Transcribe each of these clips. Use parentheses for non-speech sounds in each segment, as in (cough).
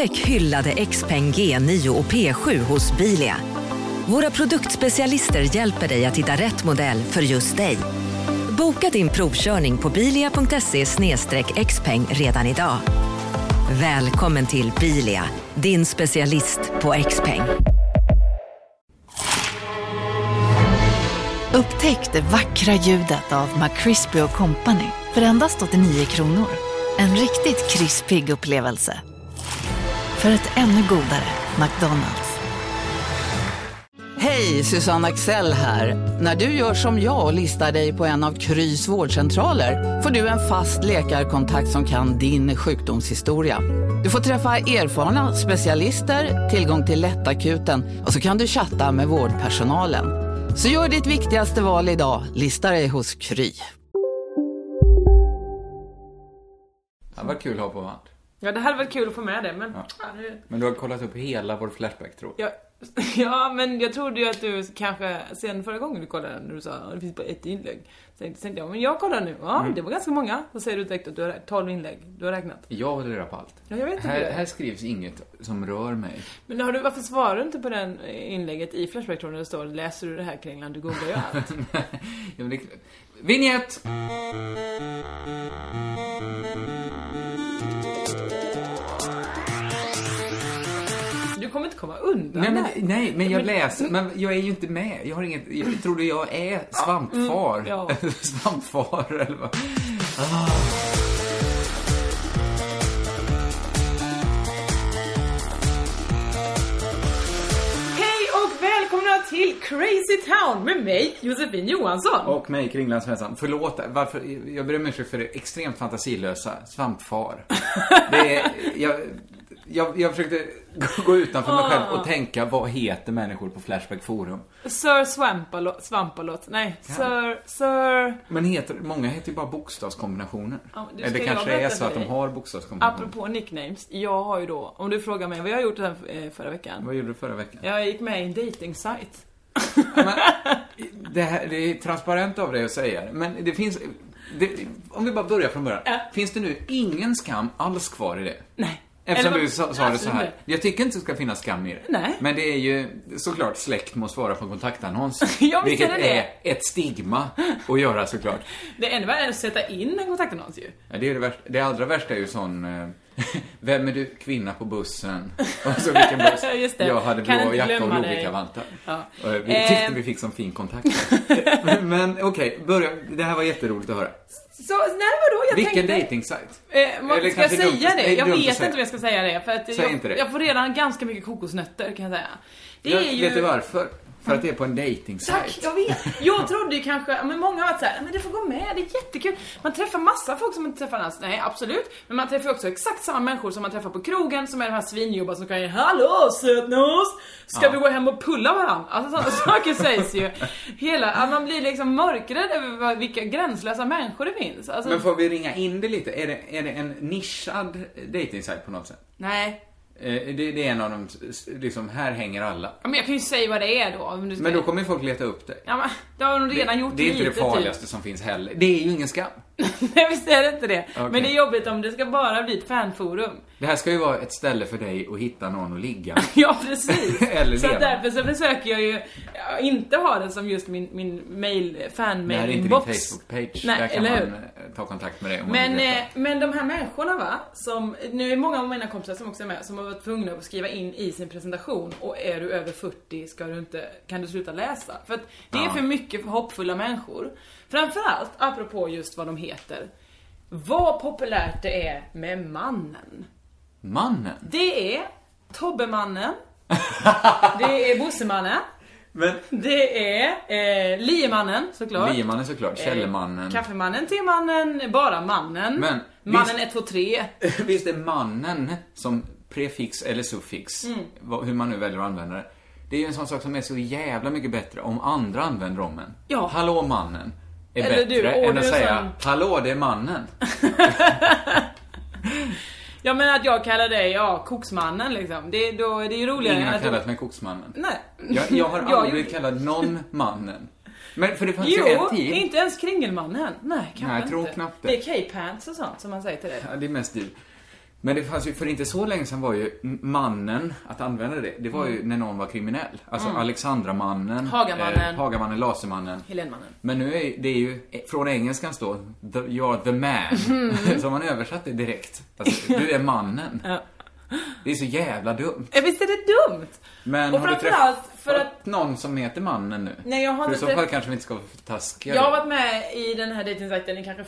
Upptäck hyllade XPeng G9 och P7 hos Bilia. Våra produktspecialister hjälper dig att hitta rätt modell för just dig. Boka din provkörning på bilia.se xpeng redan idag. Välkommen till Bilia, din specialist på XPeng. Upptäck det vackra ljudet av McCrispy Company för endast 89 kronor. En riktigt krispig upplevelse. För ett ännu godare McDonalds. Hej, Susanne Axel här. När du gör som jag och listar dig på en av Krys vårdcentraler får du en fast läkarkontakt som kan din sjukdomshistoria. Du får träffa erfarna specialister, tillgång till lättakuten och så kan du chatta med vårdpersonalen. Så gör ditt viktigaste val idag, lista dig hos Kry. Det var kul att ha på band. Ja, det hade varit kul att få med det, men... Ja. Ja, nu- Men du har kollat upp hela vår Flashback-tråd. Ja, (laughs) ja, men jag trodde ju att du kanske, sen förra gången du kollade, när du sa att det finns bara ett inlägg. Så tänkte jag, men jag kollar nu. Ja, Mm. det var ganska många. Så säger du direkt att du har 12 inlägg. Du har räknat. Jag håller reda på allt. Ja, jag vet Här, det. här skrivs inget som rör mig. Men har du, varför svarar du inte på den inlägget i Flashback-tråden där det står Läser du det här Kringland? Du googlar ju (laughs) allt. ja, men det... Vignett! Du kommer inte komma undan Nej, men, nej, men jag läser. Men jag är ju inte med. Jag har inget... Jag trodde jag är svampfar. mm, ja. (laughs) svampfar, eller vad? (laughs) till Crazy Town med mig, Josefin Johansson. Och mig, Kringland Svensson. Förlåt, varför, jag ber om ursäkt för det extremt fantasilösa svampfar. Det är, jag, jag, jag försökte gå- utanför mig själv och tänka, vad heter människor på Flashback Forum? Sir Svampalot, Svampalot, nej, Sir, Sir... Men heter, många heter ju bara bokstavskombinationer. Ja, det Eller kanske jag är så att de har bokstavskombinationer. Apropå nicknames, jag har ju då, om du frågar mig vad jag har gjort den eh, förra veckan. Vad gjorde du förra veckan? Jag gick med i en dating-sajt. Det, här, det är transparent av dig att säga det, men det finns... Det, om vi bara börjar från början. Ja. Finns det nu ingen skam alls kvar i det? Nej. Eftersom Eller du sa, sa det så här. Jag tycker inte det ska finnas skam i det. Nej. Men det är ju såklart släkt må svara på en kontaktannons. (laughs) Ja, visst är vilket det är ett stigma att göra såklart. Det enda är att sätta in en kontaktannons ju. Ja, det, är det, värsta. det allra värsta är ju sån... (laughs) Vem är du? Kvinna på bussen. Och (laughs) så vilken buss? (laughs) Just det. Jag hade blå jacka och olika vantar. Ja. Och vi tyckte Eh. vi fick som fin kontakt. Men okej, börja. Det här var jätteroligt att höra. Så, nej vadå? Jag Vilken tänkte... datingsajt? Eh, Eller ska jag dumt säga att- det? Jag dumt vet inte om jag ska säga det. För att Säg jag, inte det. jag får redan ganska mycket kokosnötter kan jag säga. Det Jag, är ju... Vet du varför? För att det är på en datingsajt. Tack, jag vet. Jag trodde ju kanske, men många har varit såhär, men det får gå med, det är jättekul. Man träffar massa folk som man inte träffar annars. Nej, absolut. Men man träffar också exakt samma människor som man träffar på krogen, som är de här svinjobbarna som kan Hallå sötnos! Ska Ja. vi gå hem och pulla varandra? Alltså sådana (laughs) saker sägs ju. Hela, man blir liksom mörkrädd över vilka gränslösa människor det finns. Alltså, Men får vi ringa in det lite? Är det, är det en nischad datingsajt på något sätt? Nej. Eh, Det, det är en av de, liksom, här hänger alla. Ja, Men jag kan ju säga vad det är då. Men då kommer ju folk leta upp dig. Ja men, det har de redan det, gjort det är inte det farligaste som finns heller. Det är ju ingen skam. (laughs) Nej visst är det inte det. Okej. Men det är jobbigt om det ska bara bli ett fanforum. Det här ska ju vara ett ställe för dig att hitta någon att ligga. (laughs) Ja, precis. (laughs) Eller så leva. därför så försöker jag ju inte ha det som just min, min mail, Det här är inte din inbox. Facebook-page. Nej, Där kan eller man hur? eh, ta kontakt med dig om Men, eh, men de här människorna va, som, nu är många av mina kompisar som också är med, som har varit tvungna att skriva in i sin presentation och är du över 40 ska du inte, kan du sluta läsa. För att det är Ja. för mycket för hoppfulla människor. Framförallt, apropå just vad de heter, vad populärt det är med mannen. Mannen? Det är Tobbemannen, (laughs) det är Bossemannen, Men... det är eh, Liemannen såklart. Liemannen såklart, Källemannen. Eh, kaffemannen, temannen, bara mannen. Men, mannen visst- 1, 2, 3. Visst är mannen som prefix eller suffix, Mm. hur man nu väljer att använda det. Det är ju en sån sak som är så jävla mycket bättre om andra använder om en. Ja. Hallå mannen. Är Eller du, bättre åh, än du att säga sån- Hallå, det är mannen. (laughs) Ja men att jag kallar dig, ja, koksmannen liksom. Det, då, det är ju roligare Ingen har att kallat du... mig koksmannen. Nej. Jag, jag har (laughs) Jag aldrig gjorde- kallat någon mannen. Men för det fanns Jo, ju en tid. inte ens kringelmannen. Nej, kanske Nej, jag tror inte. knappt det. Det är K-pants och sånt som man säger till dig. Ja, det är mest du. Men det fanns ju, för inte så länge sedan var ju mannen, att använda det, det var ju när någon var kriminell. Alltså Alexandramannen, Hagamannen. eh, Hagamannen, Lasermannen. Helenmannen. Men nu är det är ju, från engelskans då, the, you're the man. Så man översatt det direkt. Alltså, du är mannen. Ja. Det är så jävla dumt. Eh, Visst är det dumt? Men Och har du träffat för att- någon som heter mannen nu? Nej, jag har För i inte så fall kanske vi inte ska vara för taskiga. Jag har varit med i den här dejtingsajten i kanske,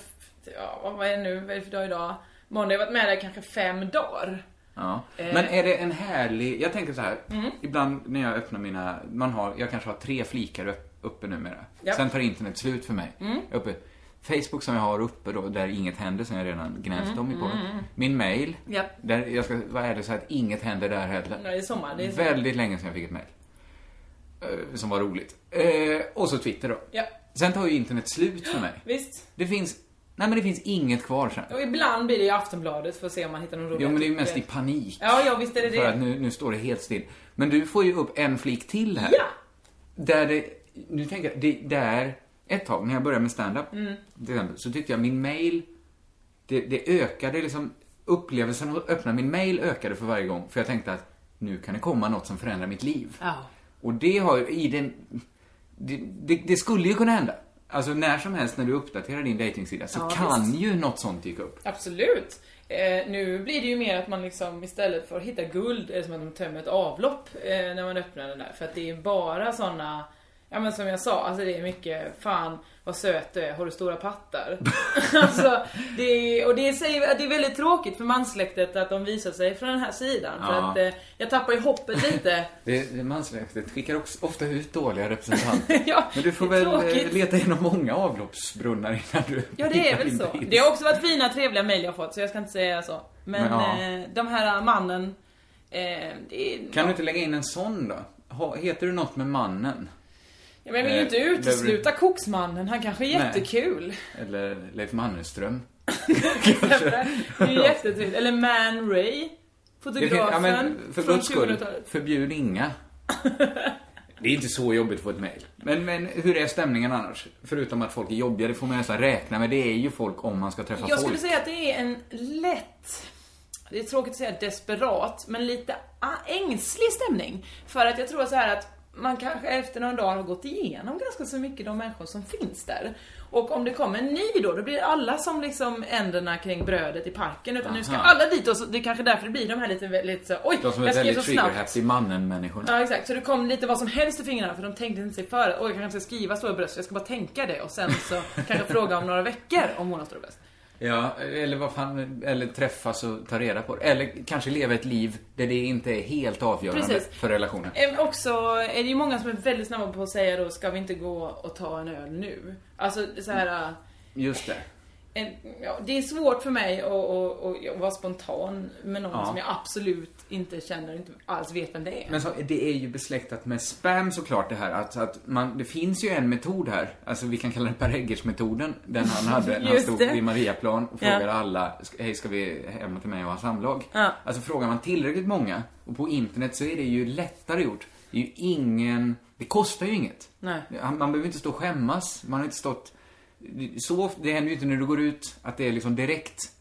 ja vad är det nu, vad är det för dag idag? Måndag, jag har varit med där kanske fem dagar. Ja. Eh. Mm. Men är det en härlig, jag tänker så här. ibland när jag öppnar mina, man har, jag kanske har tre flikar upp, uppe numera. Ja. Sen tar internet slut för mig. Mm. Uppe. Facebook som jag har uppe då, där inget händer, som jag redan gnällt Mm, om i podden. Min mail, Ja. där jag ska vara ärlig säga att inget händer där heller. Nej, det är sommar. Det är sommar. Väldigt länge sedan jag fick ett mail. Eh, Som var roligt. Eh, och så Twitter då. Ja, Sen tar ju internet slut för mig. (gasps) visst. Det finns, nej men det finns inget kvar sen. Och ibland blir det i Aftonbladet för att se om man hittar någon rolig Jo men det är ju mest i panik. Ja, ja visst är det För att det. nu, nu står det helt still. Men du får ju upp en flik till här. Ja! Där det, nu tänker jag, det, där, ett tag när jag började med stand-up, Mm. till exempel, så tyckte jag min mail, det, det ökade liksom, upplevelsen att öppna min mail ökade för varje gång. För jag tänkte att nu kan det komma något som förändrar mitt liv. Ja. Och det har ju i den, det, det, det skulle ju kunna hända. Alltså när som helst när du uppdaterar din dejtingsida så Ja, kan visst. ju något sånt dyka upp. Absolut. Eh, nu blir det ju mer att man liksom istället för att hitta guld är det som att man tömmer ett avlopp eh, när man öppnar den där. För att det är bara såna Ja men som jag sa, alltså det är mycket fan vad söt du är, har du stora pattar? (laughs) alltså, det är, och det, säger, det är väldigt tråkigt för manssläktet att de visar sig från den här sidan. För Ja. att eh, jag tappar ju hoppet lite. (laughs) Det, det mansläktet skickar också ofta ut dåliga (laughs) representanter. ja, Men du får är väl eh, tråkigt. leta igenom många avloppsbrunnar innan du Ja det är väl så. prins. Det har också varit fina trevliga mejl jag har fått så jag ska inte säga så. Men, Men, ja. eh, de här mannen, eh, är, Kan ja. du inte lägga in en sån då? Ha, heter du något med mannen? Ja, men jag vill ju Eh, inte utesluta koksmannen, han kanske är Nej. jättekul. Eller Leif Mannerström? (laughs) det är ju jättetrevligt. Eller Man Ray, Det finns, fotografen ja, för från guds skull, 2000-talet. förbjud inga. (laughs) Det är inte så jobbigt att få ett mejl. Men, men hur är stämningen annars? Förutom att folk är jobbiga, det får man nästan räkna med. Det är ju folk om man ska träffa Jag folk. skulle säga att det är en lätt, det är tråkigt att säga desperat, men lite ängslig stämning. För att jag tror så här att man kanske efter några dagar har gått igenom ganska så mycket de människor som finns där. Och om det kommer en ny då, då blir alla som liksom änderna kring brödet i parken. Utan nu ska Aha. alla dit och så, det är kanske därför det blir de här lite, lite så, oj, De som är väldigt trigger-happy mannen-människorna. Ja exakt, så det kom lite vad som helst i fingrarna för de tänkte inte sig för. Oj, jag kanske ska skriva stora bröst, jag ska bara tänka det och sen så (laughs) kanske fråga om några veckor om hon har stora bröst. Ja, eller vad fan, eller träffas och ta reda på det. Eller kanske leva ett liv där det inte är helt avgörande Precis. för relationen. Äm, också är det ju många som är väldigt snabba på att säga då, ska vi inte gå och ta en öl nu? Alltså så här. Just det. En, ja, det är svårt för mig att, att, att, att vara spontan med någon Ja. som jag absolut inte känner, inte alls vet vem det är. Men så, det är ju besläktat med spam såklart det här. Att, att man, det finns ju en metod här. Alltså vi kan kalla den Per Eggers-metoden. Den han (laughs) hade när han stod det. vid Mariaplan och Ja. frågade alla, hej ska vi hem till mig och ha samlag? Ja. Alltså frågar man tillräckligt många, och på internet så är det ju lättare gjort. Det är ju ingen, det kostar ju inget. Nej. Man behöver inte stå och skämmas. Man har inte stått... Så, det händer ju inte när du går ut att det är liksom direkt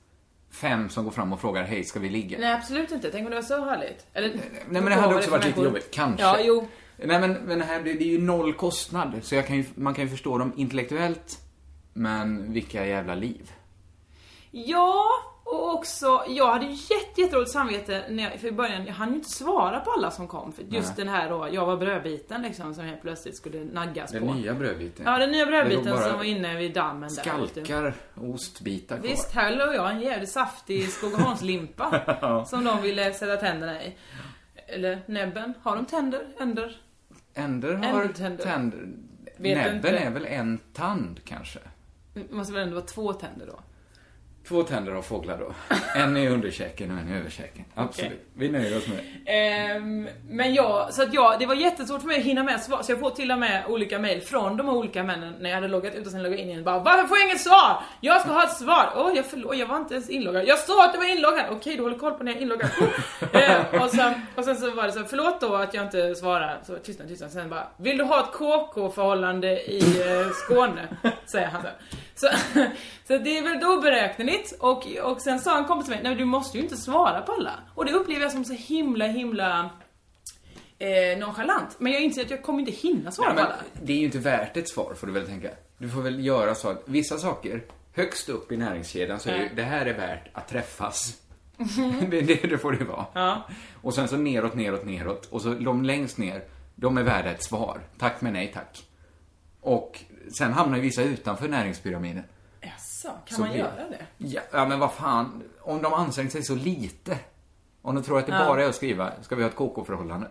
fem som går fram och frågar hej, ska vi ligga? Nej absolut inte, tänk om det var så härligt. Eller, Nej men det hade också varit lite jobbigt, kanske. Ja, jo. Nej men, men här, det, det är ju noll kostnad. Så kan ju, man kan ju förstå dem intellektuellt. Men vilka jävla liv. Ja, och också, jag hade jätte, jätteroligt samvete när jag, för i början, jag hann ju inte svara på alla som kom. För just Nej. den här då, jag var brödbiten liksom, som helt plötsligt skulle naggas Den på. nya brödbiten. Ja, den nya brödbiten som var inne vid dammen där. vet du. Skalkar och ostbitar kvar. Visst, här låg jag en jävligt saftig Skogaholmslimpa (laughs) som de ville sätta tänderna i. Eller näbben. Har de tänder? Änder? Änder har Ändtänder. tänder. Vet Näbben inte. är väl en tand kanske? Det måste väl ändå vara två tänder då? Två tänder har fåglar då. (laughs) En i underkäken och en i överkäken. Absolut. Vi nöjer oss med det. Ehm, men jag, så att jag, det var jättesvårt för mig att hinna med svar, så jag får till och med olika mejl från de här olika männen när jag hade loggat ut och sen loggat in igen. Bara, Varför får jag inget svar? Jag ska ha ett svar! Åh, jag förlåt, jag var inte ens inloggad. Jag sa att jag var inloggad! Okej, du håller koll på när jag är inloggad. (laughs) Ehm, och, sen, och sen så var det så, förlåt då att jag inte svarar. Så tystnad, tystnad. Sen bara, vill du ha ett KK-förhållande i eh, Skåne? (laughs) Säger han så. Så, så det är väl då beräkningen jättetrevligt och, och sen sa en kompis till mig, nej du måste ju inte svara på alla. Och det upplever jag som så himla, himla eh, nonchalant. Men jag inser att jag kommer inte hinna svara Ja, på alla. det är ju inte värt ett svar får du väl tänka. Du får väl göra så att vissa saker, högst upp i näringskedjan så är det, Ja. det här är värt att träffas. (laughs) det, det, det får det vara. Ja. Och sen så neråt, neråt, neråt. Och så de längst ner, de är värda ett svar. Tack men nej tack. Och sen hamnar ju vissa utanför näringspyramiden. Jaså, kan Så man blir- göra det? Ja, ja, men vad fan. Om de ansträngt sig så lite. Om de tror att det Ja. bara är att skriva, ska vi ha ett KK-förhållande?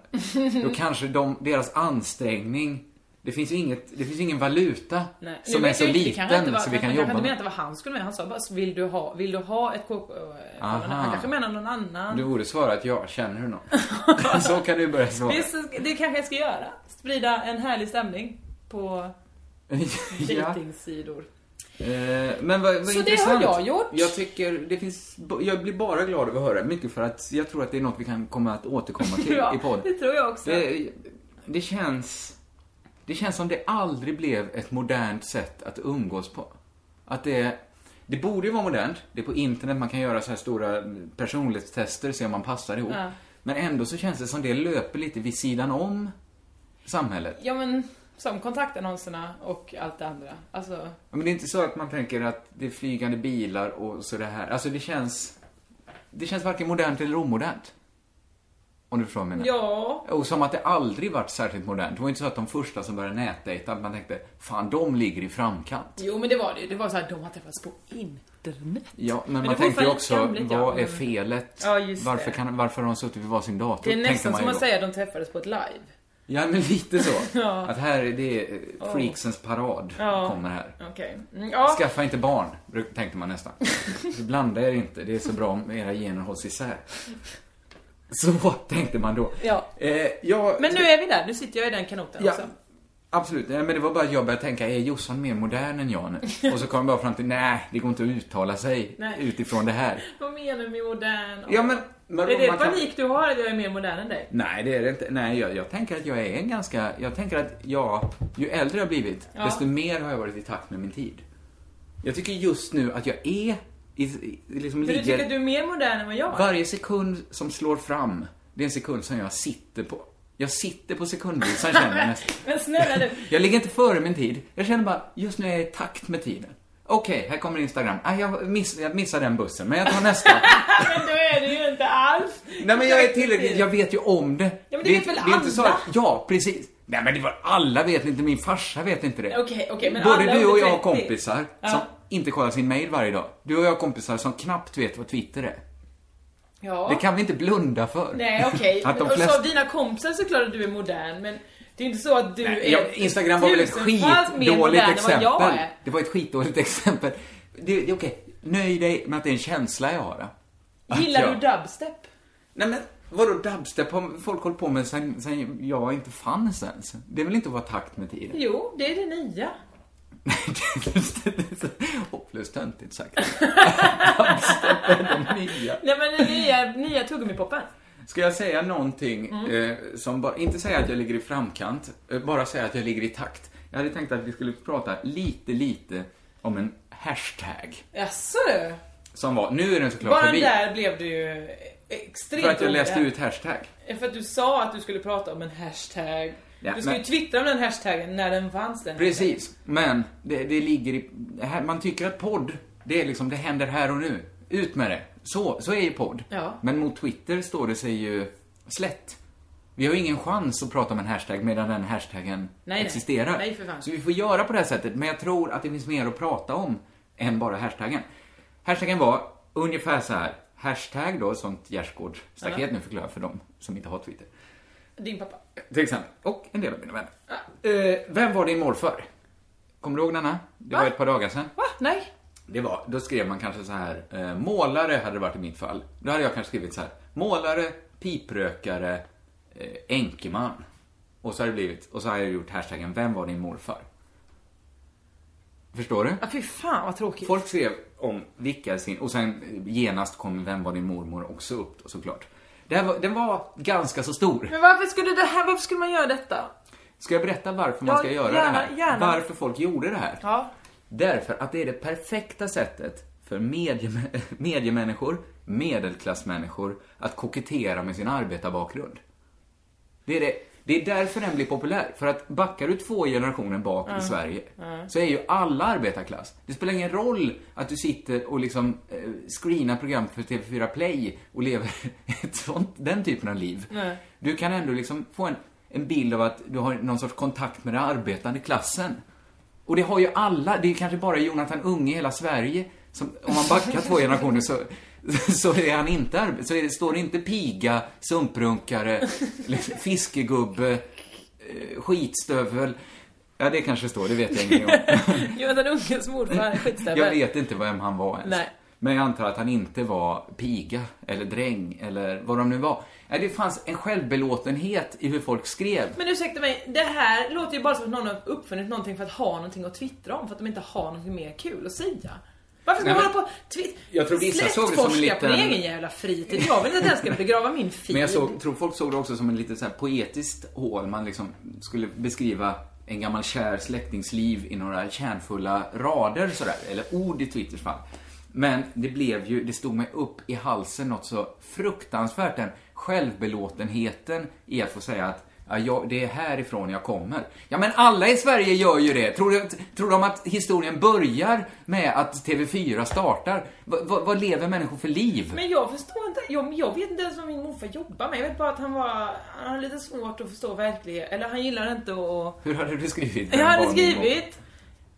då (laughs) kanske de, deras ansträngning, det finns inget, det finns ingen valuta Nej. som är så jag inte, det kanske inte liten var- så vi kan han jobba kanske inte med. menade vad han skulle med. Han sa bara, vill du ha, vill du ha ett KK? Aha. Han kanske menar någon annan. Du borde svara att ja, känner du någon? (laughs) så kan du börja svara. Visst, det kanske jag ska göra. Sprida en härlig stämning på (laughs) dejtingsidor. Eh, men vad, vad Så det intressant. har jag gjort. Jag tycker det finns, jag blir bara glad över att höra. Mycket för att jag tror att det är något vi kan komma att återkomma (laughs) till Ja, i podden. det tror jag också. Det, det känns... Det känns som det aldrig blev ett modernt sätt att umgås på. Att det... Det borde ju vara modernt. Det är på internet man kan göra så här stora personlighetstester, se om man passar ihop. Ja. Men ändå så känns det som det löper lite vid sidan om samhället. Ja men, som kontaktannonserna och allt det andra. Alltså, Ja, Men det är inte så att man tänker att det är flygande bilar och så det här. Alltså det känns... Det känns varken modernt eller omodernt. Om du förstår vad jag menar. ja. Och som att det aldrig varit särskilt modernt. Det var inte så att de första som började nätdejta, att man tänkte, fan de ligger i framkant. Jo men det var det. Det var så här, de har träffats på internet. Ja, men, Men man tänkte ju också, skamligt, ja, vad är men- felet? Ja, just varför, det. kan, varför har de suttit vid varsin dator? Det är nästan som att säga att de träffades på ett live. Ja, men lite så. (laughs) Ja. Att här är det eh, freaksens parad Ja. kommer här. Okej. Mm, Ja. Skaffa inte barn, tänkte man nästan. (laughs) Blanda er inte, det är så bra om era gener hålls isär. Så tänkte man då. Ja. Eh, jag, Men nu är vi där. Nu sitter jag i den kanoten också. Absolut. Nej, men det var bara att jag började tänka, är Jossan mer modern än jag nu? Och så kom jag bara fram till, nej, det går inte att uttala sig Nej. utifrån det här. Vad menar du med modern? Ja, men... men är det kan- panik du har att jag är mer modern än dig? Nej, det är det inte. Nej, jag, jag tänker att jag är en ganska... Jag tänker att jag, ju äldre jag har blivit, Ja. desto mer har jag varit i takt med min tid. Jag tycker just nu att jag är... I, i, liksom För du ligger, tycker att du är mer modern än vad jag är? Varje sekund som slår fram, det är en sekund som jag sitter på. Jag sitter på sekundvisan känner jag nästan. (laughs) Men snälla du. Jag ligger inte före min tid. Jag känner bara, just nu är jag i takt med tiden. Okej, här kommer Instagram. Ah, jag, miss, jag missar den bussen, men jag tar nästa. (laughs) Men då är det ju inte alls. Nej men jag är tillräckligt, jag vet ju om det. Ja, men det vet väl det är inte så alla? att, Ja, precis. Nej men det var, alla vet inte, min farsa vet inte det. Okej, okej, men Både alla du och jag har 30. kompisar Ja. som inte kollar sin mail varje dag. Du och jag har kompisar som knappt vet vad Twitter är. Ja. Det kan vi inte blunda för. Nej okej. De Och så flesta- av dina kompisar så klart att du är modern men det är inte så att du Nej, är ja, Instagram var väl ett skitdåligt jag exempel. Det var ett skitdåligt exempel. Det, det okej. Nöj dig med att det är en känsla jag har. Gillar jag- du dubstep? Nej men vadå dubstep har folk hållit på med sen, sen jag inte fanns ens. Det är väl inte att vara takt med tiden? Jo, det är det nya. Det är så hopplöst töntigt sagt. (laughs) nya. Nej men den nya, nya tuggummipoppen. Ska jag säga någonting Mm. eh, som bara, inte säga att jag ligger i framkant, eh, bara säga att jag ligger i takt. Jag hade tänkt att vi skulle prata lite, lite om en hashtag. Jaså du? Som var, nu är den såklart Bara förbi. där blev du ju extremt För att jag läste ut hashtag. För att du sa att du skulle prata om en hashtag. Ja, du skulle men- ju twittra om den hashtaggen när den fanns den. Precis, men det, det ligger i... Här, man tycker att podd, det är liksom, det händer här och nu. Ut med det. Så, så är ju podd. Ja. Men mot Twitter står det sig ju slätt. Vi har ju ingen chans att prata om en hashtag medan den hashtaggen nej. existerar. Nej, för fan. Så vi får göra på det här sättet, men jag tror att det finns mer att prata om än bara hashtaggen. Hashtaggen var ungefär så här. Hashtag då, sånt gärdsgårdsstaket nu förklarar jag för dem som inte har Twitter. Din pappa. Till exempel. Och en del av mina vänner. Eh, vem var din morfar? Kommer du ihåg denna? Det var Va? ett par dagar sedan. Va? Nej? Det var, då skrev man kanske så här, eh, målare hade det varit i mitt fall. Då hade jag kanske skrivit så här, målare, piprökare, eh, enkeman. Och så har det blivit, och så har jag gjort hashtaggen, vem var din morfar? Förstår du? Ja, fy fan vad tråkigt. Folk skrev om vilka sin, och sen genast kom Vem var din mormor också upp då, såklart. Det var, den var ganska så stor. Men varför skulle det här, varför skulle man göra detta? Ska jag berätta varför man Ja, ska göra gärna, det här? gärna. Varför folk gjorde det här? Ja. Därför att det är det perfekta sättet för medie, (laughs) mediemänniskor, medelklassmänniskor, att kokettera med sin arbetarbakgrund. Det är, det, det är därför den blir populär. För att backar du två generationer bak i Sverige, så är ju alla arbetarklass. Det spelar ingen roll att du sitter och liksom eh, screenar program för TV4 Play och lever (laughs) ett sånt, den typen av liv. Nej. Du kan ändå liksom få en, en bild av att du har någon sorts kontakt med den arbetande klassen. Och det har ju alla, det är kanske bara Jonathan Unge i hela Sverige som, om man backar två generationer så, (laughs) så är han inte så är det, står det inte piga, sumprunkare, (laughs) fiskegubbe, eh, skitstövel. Ja, det kanske står, det vet jag ingenting om. (laughs) Jonathan Unges morfar, skitstövel. Jag vet inte vem han var ens. Nej. Men jag antar att han inte var piga, eller dräng, eller vad de nu var. Ja, det fanns en självbelåtenhet i hur folk skrev. Men ursäkta mig, det här låter ju bara som att någon har uppfunnit någonting för att ha någonting att twittra om, för att de inte har någonting mer kul att säga. Varför ska man hålla på Jag tror vissa såg det som en på liten- din egen jävla fritid? Jag vill inte att den ska begrava min feed. (laughs) Men jag såg, tror folk såg det också som en lite så poetiskt hål. Man liksom skulle beskriva en gammal kär släktings liv i några kärnfulla rader sådär. Eller ord i Twitters fall. Men det blev ju, det stod mig upp i halsen något så fruktansvärt. Den självbelåtenheten i att få säga att Ja, jag, det är härifrån jag kommer. Ja, men alla i Sverige gör ju det. Tror, du, tror de att historien börjar med att TV4 startar? Va, va, vad lever människor för liv? Men jag förstår inte, jag, jag vet inte ens vad min morfar jobbar med. Jag vet bara att han var, han har lite svårt att förstå verklighet. Eller han gillar inte att... Hur hade du skrivit? Jag hade skrivit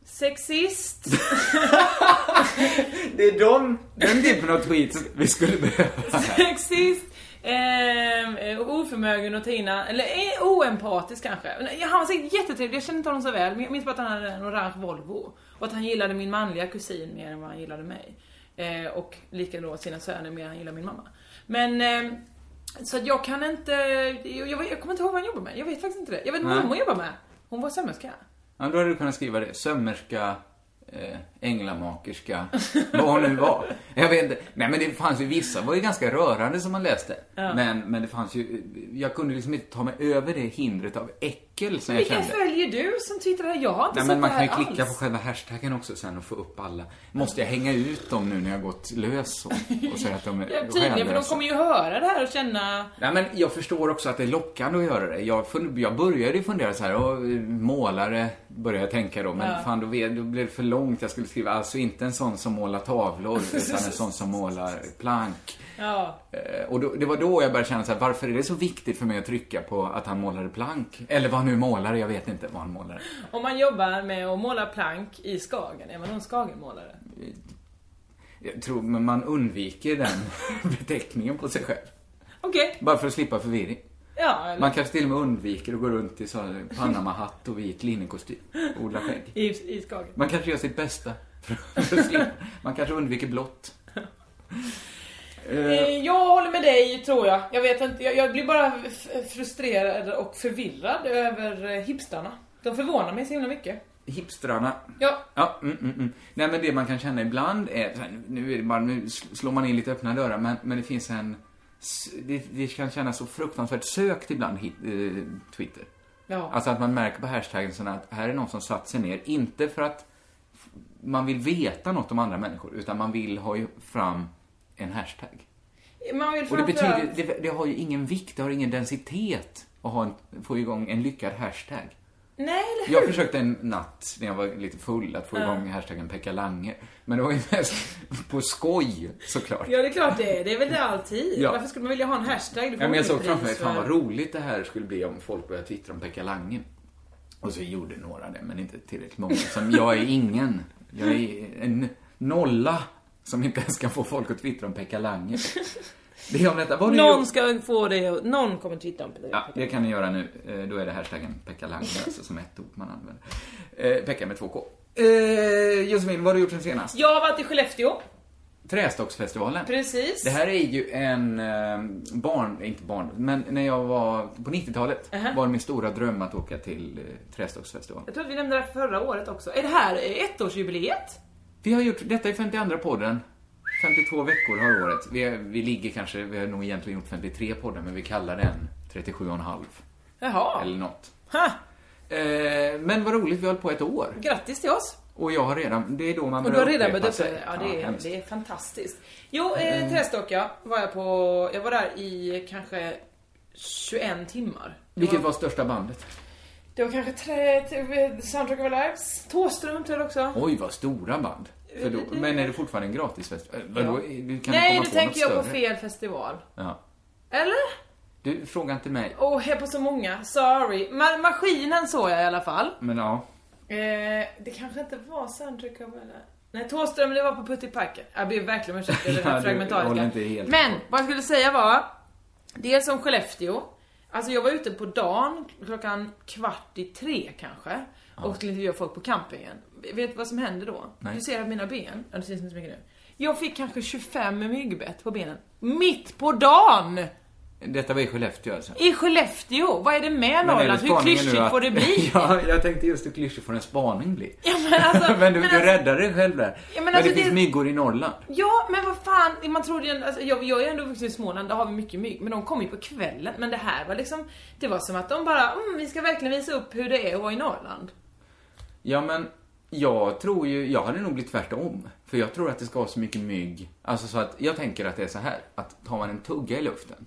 Sexist. (laughs) Det är de, den typen av tweets vi skulle behöva. (laughs) Sexist. Ehm, Eh, oförmögen att ta in, eller eh, oempatisk kanske. Han var säkert jättetrevlig, jag känner inte honom så väl. Men jag minns bara att han hade en orange Volvo. Och att han gillade min manliga kusin mer än vad han gillade mig. Eh, och lika då sina söner mer än han gillade min mamma. Men ehm, så att jag kan inte, jag, jag, jag kommer inte ihåg vad han jobbar med. Jag vet faktiskt inte det. Jag vet vad mormor jobbar med. Hon var sömmerska. Ja, då hade du kunnat skriva det. Sömmerska, eh, änglamakerska, (laughs) vad hon nu var. Jag vet inte. Nej, men det fanns ju vissa, var ju ganska rörande som man läste. Men, men det fanns ju, jag kunde liksom inte ta mig över det hindret av äckel som jag Vilka kände. följer du som twittrar? Jag har inte Nej, men man kan ju klicka alls. på själva hashtaggen också sen och få upp alla. Måste jag hänga ut dem nu när jag gått lös så? Och säga att de är (laughs) Ja, tydligen, för de kommer ju höra det här och känna... Nej, men jag förstår också att det är lockande att göra det. Jag, fund, jag började ju fundera så här, och målare började jag tänka då, men Ja. fan då, då blev det för långt. Jag skulle skriva, alltså inte en sån som målar tavlor, (laughs) utan en sån som målar plank. Ja. Eh, Och då, det var då jag började känna så här, varför är det så viktigt för mig att trycka på att han målade plank? Eller vad han nu målade, jag vet inte vad han målade. Om man jobbar med att måla plank i Skagen, är man då en Skagenmålare? Jag tror, men man undviker den (laughs) beteckningen på sig själv. Okej. Bara för att slippa förvirring. Ja, eller Man kanske till och med undviker att gå runt i så här Panama-hatt och vit linnekostym. och Odla skägg. i, i Skagen. Man kanske gör sitt bästa. för att slippa. Man kanske undviker blått. (laughs) Eh, Eh, Jag håller med dig, tror jag. Jag vet inte, jag, jag blir bara frustrerad och förvirrad över eh, hipstrarna. De förvånar mig så himla mycket. hipstrarna. Ja, Ja, mm, mm, mm. Nej, men det man kan känna ibland är, nu är det bara, nu sl- slår man in lite öppna dörrar, men, men det finns en, det, det kan kännas så fruktansvärt sökt ibland, hit, eh, Twitter. ja. Alltså att man märker på hashtaggen att här är någon som satt sig ner, inte för att man vill veta något om andra människor, utan man vill ha fram en hashtag. Och det betyder, det, det har ju ingen vikt, det har ingen densitet att ha en, få igång en lyckad hashtag. Nej, eller hur? Jag försökte en natt när jag var lite full att få igång hashtaggen Pekka Lange. Men det var ju mest på skoj, såklart. Ja, det är klart det är. Det är väl det alltid. Ja. Varför skulle man vilja ha en hashtag? Ja, men jag såg framför mig, fan vad roligt det här skulle bli om folk började twittra om Pekka Lange. Och så gjorde några det, men inte tillräckligt många. Som jag är ingen. Jag är en nolla som inte ens kan få folk att twittra om Pekka Lange. Det är om detta. Vad Någon ska få det och någon kommer twittra om det. Ja, det kan ni göra nu. Eh, Då är det hashtaggen Pekka Lange, (laughs) alltså som ett ord man använder. Eh, Pekka med två K. Eh, Josefin, vad har du gjort sen senast? Jag har varit i Skellefteå. Trästocksfestivalen. Precis. Det här är ju en eh, barn, inte barn, men när jag var på 90-talet Aha. var det min stora dröm att åka till Trästocksfestivalen. Jag tror att vi nämnde det förra året också. Är det här ettårsjubileet? Vi har gjort, detta är 52 podden. 52 veckor har året. Vi, vi ligger kanske, vi har nog egentligen gjort 53 poddar, men vi kallar den 37,5 Jaha. eller. Ha. Eh, men vad roligt, vi har hållit på ett år. Grattis till oss. Och jag har redan, det är då man Och du har redan upprepa börjat upp sig. det. Ja, det är, det är fantastiskt. Jo, eh, Trästockja var jag på, jag var där i kanske 21 timmar. Det Vilket var, var största bandet? Det var kanske tre, Soundtrack of Lives, Thåström tror jag också. Oj, vad stora band. För då, men är det fortfarande en gratisfest? Eh, Vadå, du kan Nej, nu tänker jag på fel festival. Ja. Eller? Du, fråga inte mig. Åh, oh, jag är på så många. Sorry. Ma- maskinen såg jag i alla fall. Men ja. Eh, det kanske inte var Soundtrack of Lives. Nej, Thåström, det var på Puttiparken. Jag ber verkligen om ursäkt, det (laughs) Ja, är du fragmentariska. Men, vad jag skulle säga var, dels om Skellefteå. Alltså jag var ute på dagen, klockan kvart i tre kanske. Och skulle intervjua folk på campingen. Vet du vad som hände då? Nej. Du ser att mina ben, ja det syns inte så mycket nu. Jag fick kanske 25 myggbett på benen. Mitt på dagen! Detta var i Skellefteå alltså. I Skellefteå! Vad är det med Men är det Norrland? Hur klyschigt att- får det bli? (laughs) ja, jag tänkte just hur klyschigt får en spaning bli. (laughs) Ja, men alltså, (laughs) men du, men du alltså- räddade dig själv där. Ja, men men alltså det finns det- myggor i Norrland. Ja, men vad fan, man trodde ju alltså, jag, jag är ändå vuxen i Småland, där har vi mycket mygg, men de kom ju på kvällen. Men det här var liksom, det var som att de bara, mm, vi ska verkligen visa upp hur det är att vara i Norrland. Ja, men jag tror ju, jag hade nog blivit tvärtom. För jag tror att det ska vara så mycket mygg. Alltså så att, jag tänker att det är så här, att tar man en tugga i luften,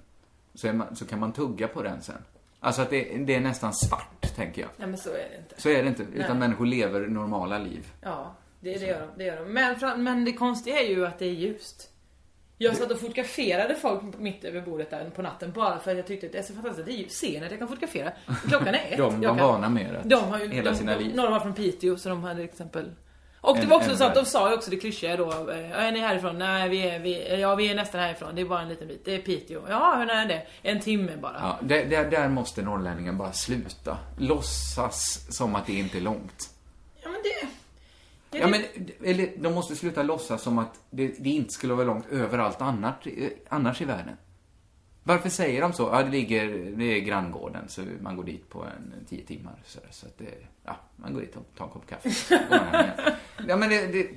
så, man, så kan man tugga på den sen. Alltså att det, det är nästan svart, tänker jag. Nej men så är det inte. Så är det inte, utan Nej. människor lever normala liv. Ja, det, det gör de, det gör de. Men, men det konstiga är ju att det är ljust. Jag satt och fotograferade folk mitt över bordet där på natten bara för att jag tyckte att det är så fantastiskt. Det är ju ser att jag kan fotografera. Klockan är (laughs) ett. De var kan- vana med det. De har ju, hela de, sina de, liv. Några var från Piteå så de hade till exempel och det var också en så att de sa ju också det klyschiga då, eh, är ni härifrån? Nej vi är, vi, ja vi är nästan härifrån, det är bara en liten bit, det är Piteå. Ja hur nära är det? En timme bara. Ja, där, där, där måste norrlänningen bara sluta. Låtsas som att det inte är långt. Ja men det... det Ja, men, eller de måste sluta låtsas som att det, det inte skulle vara långt överallt annars, eh, annars i världen. Varför säger de så? Ja, det ligger, det är granngården, så man går dit på en tio timmar. Så, så att det, ja, man går dit och tar en kopp kaffe. (laughs) Ja, men det, det,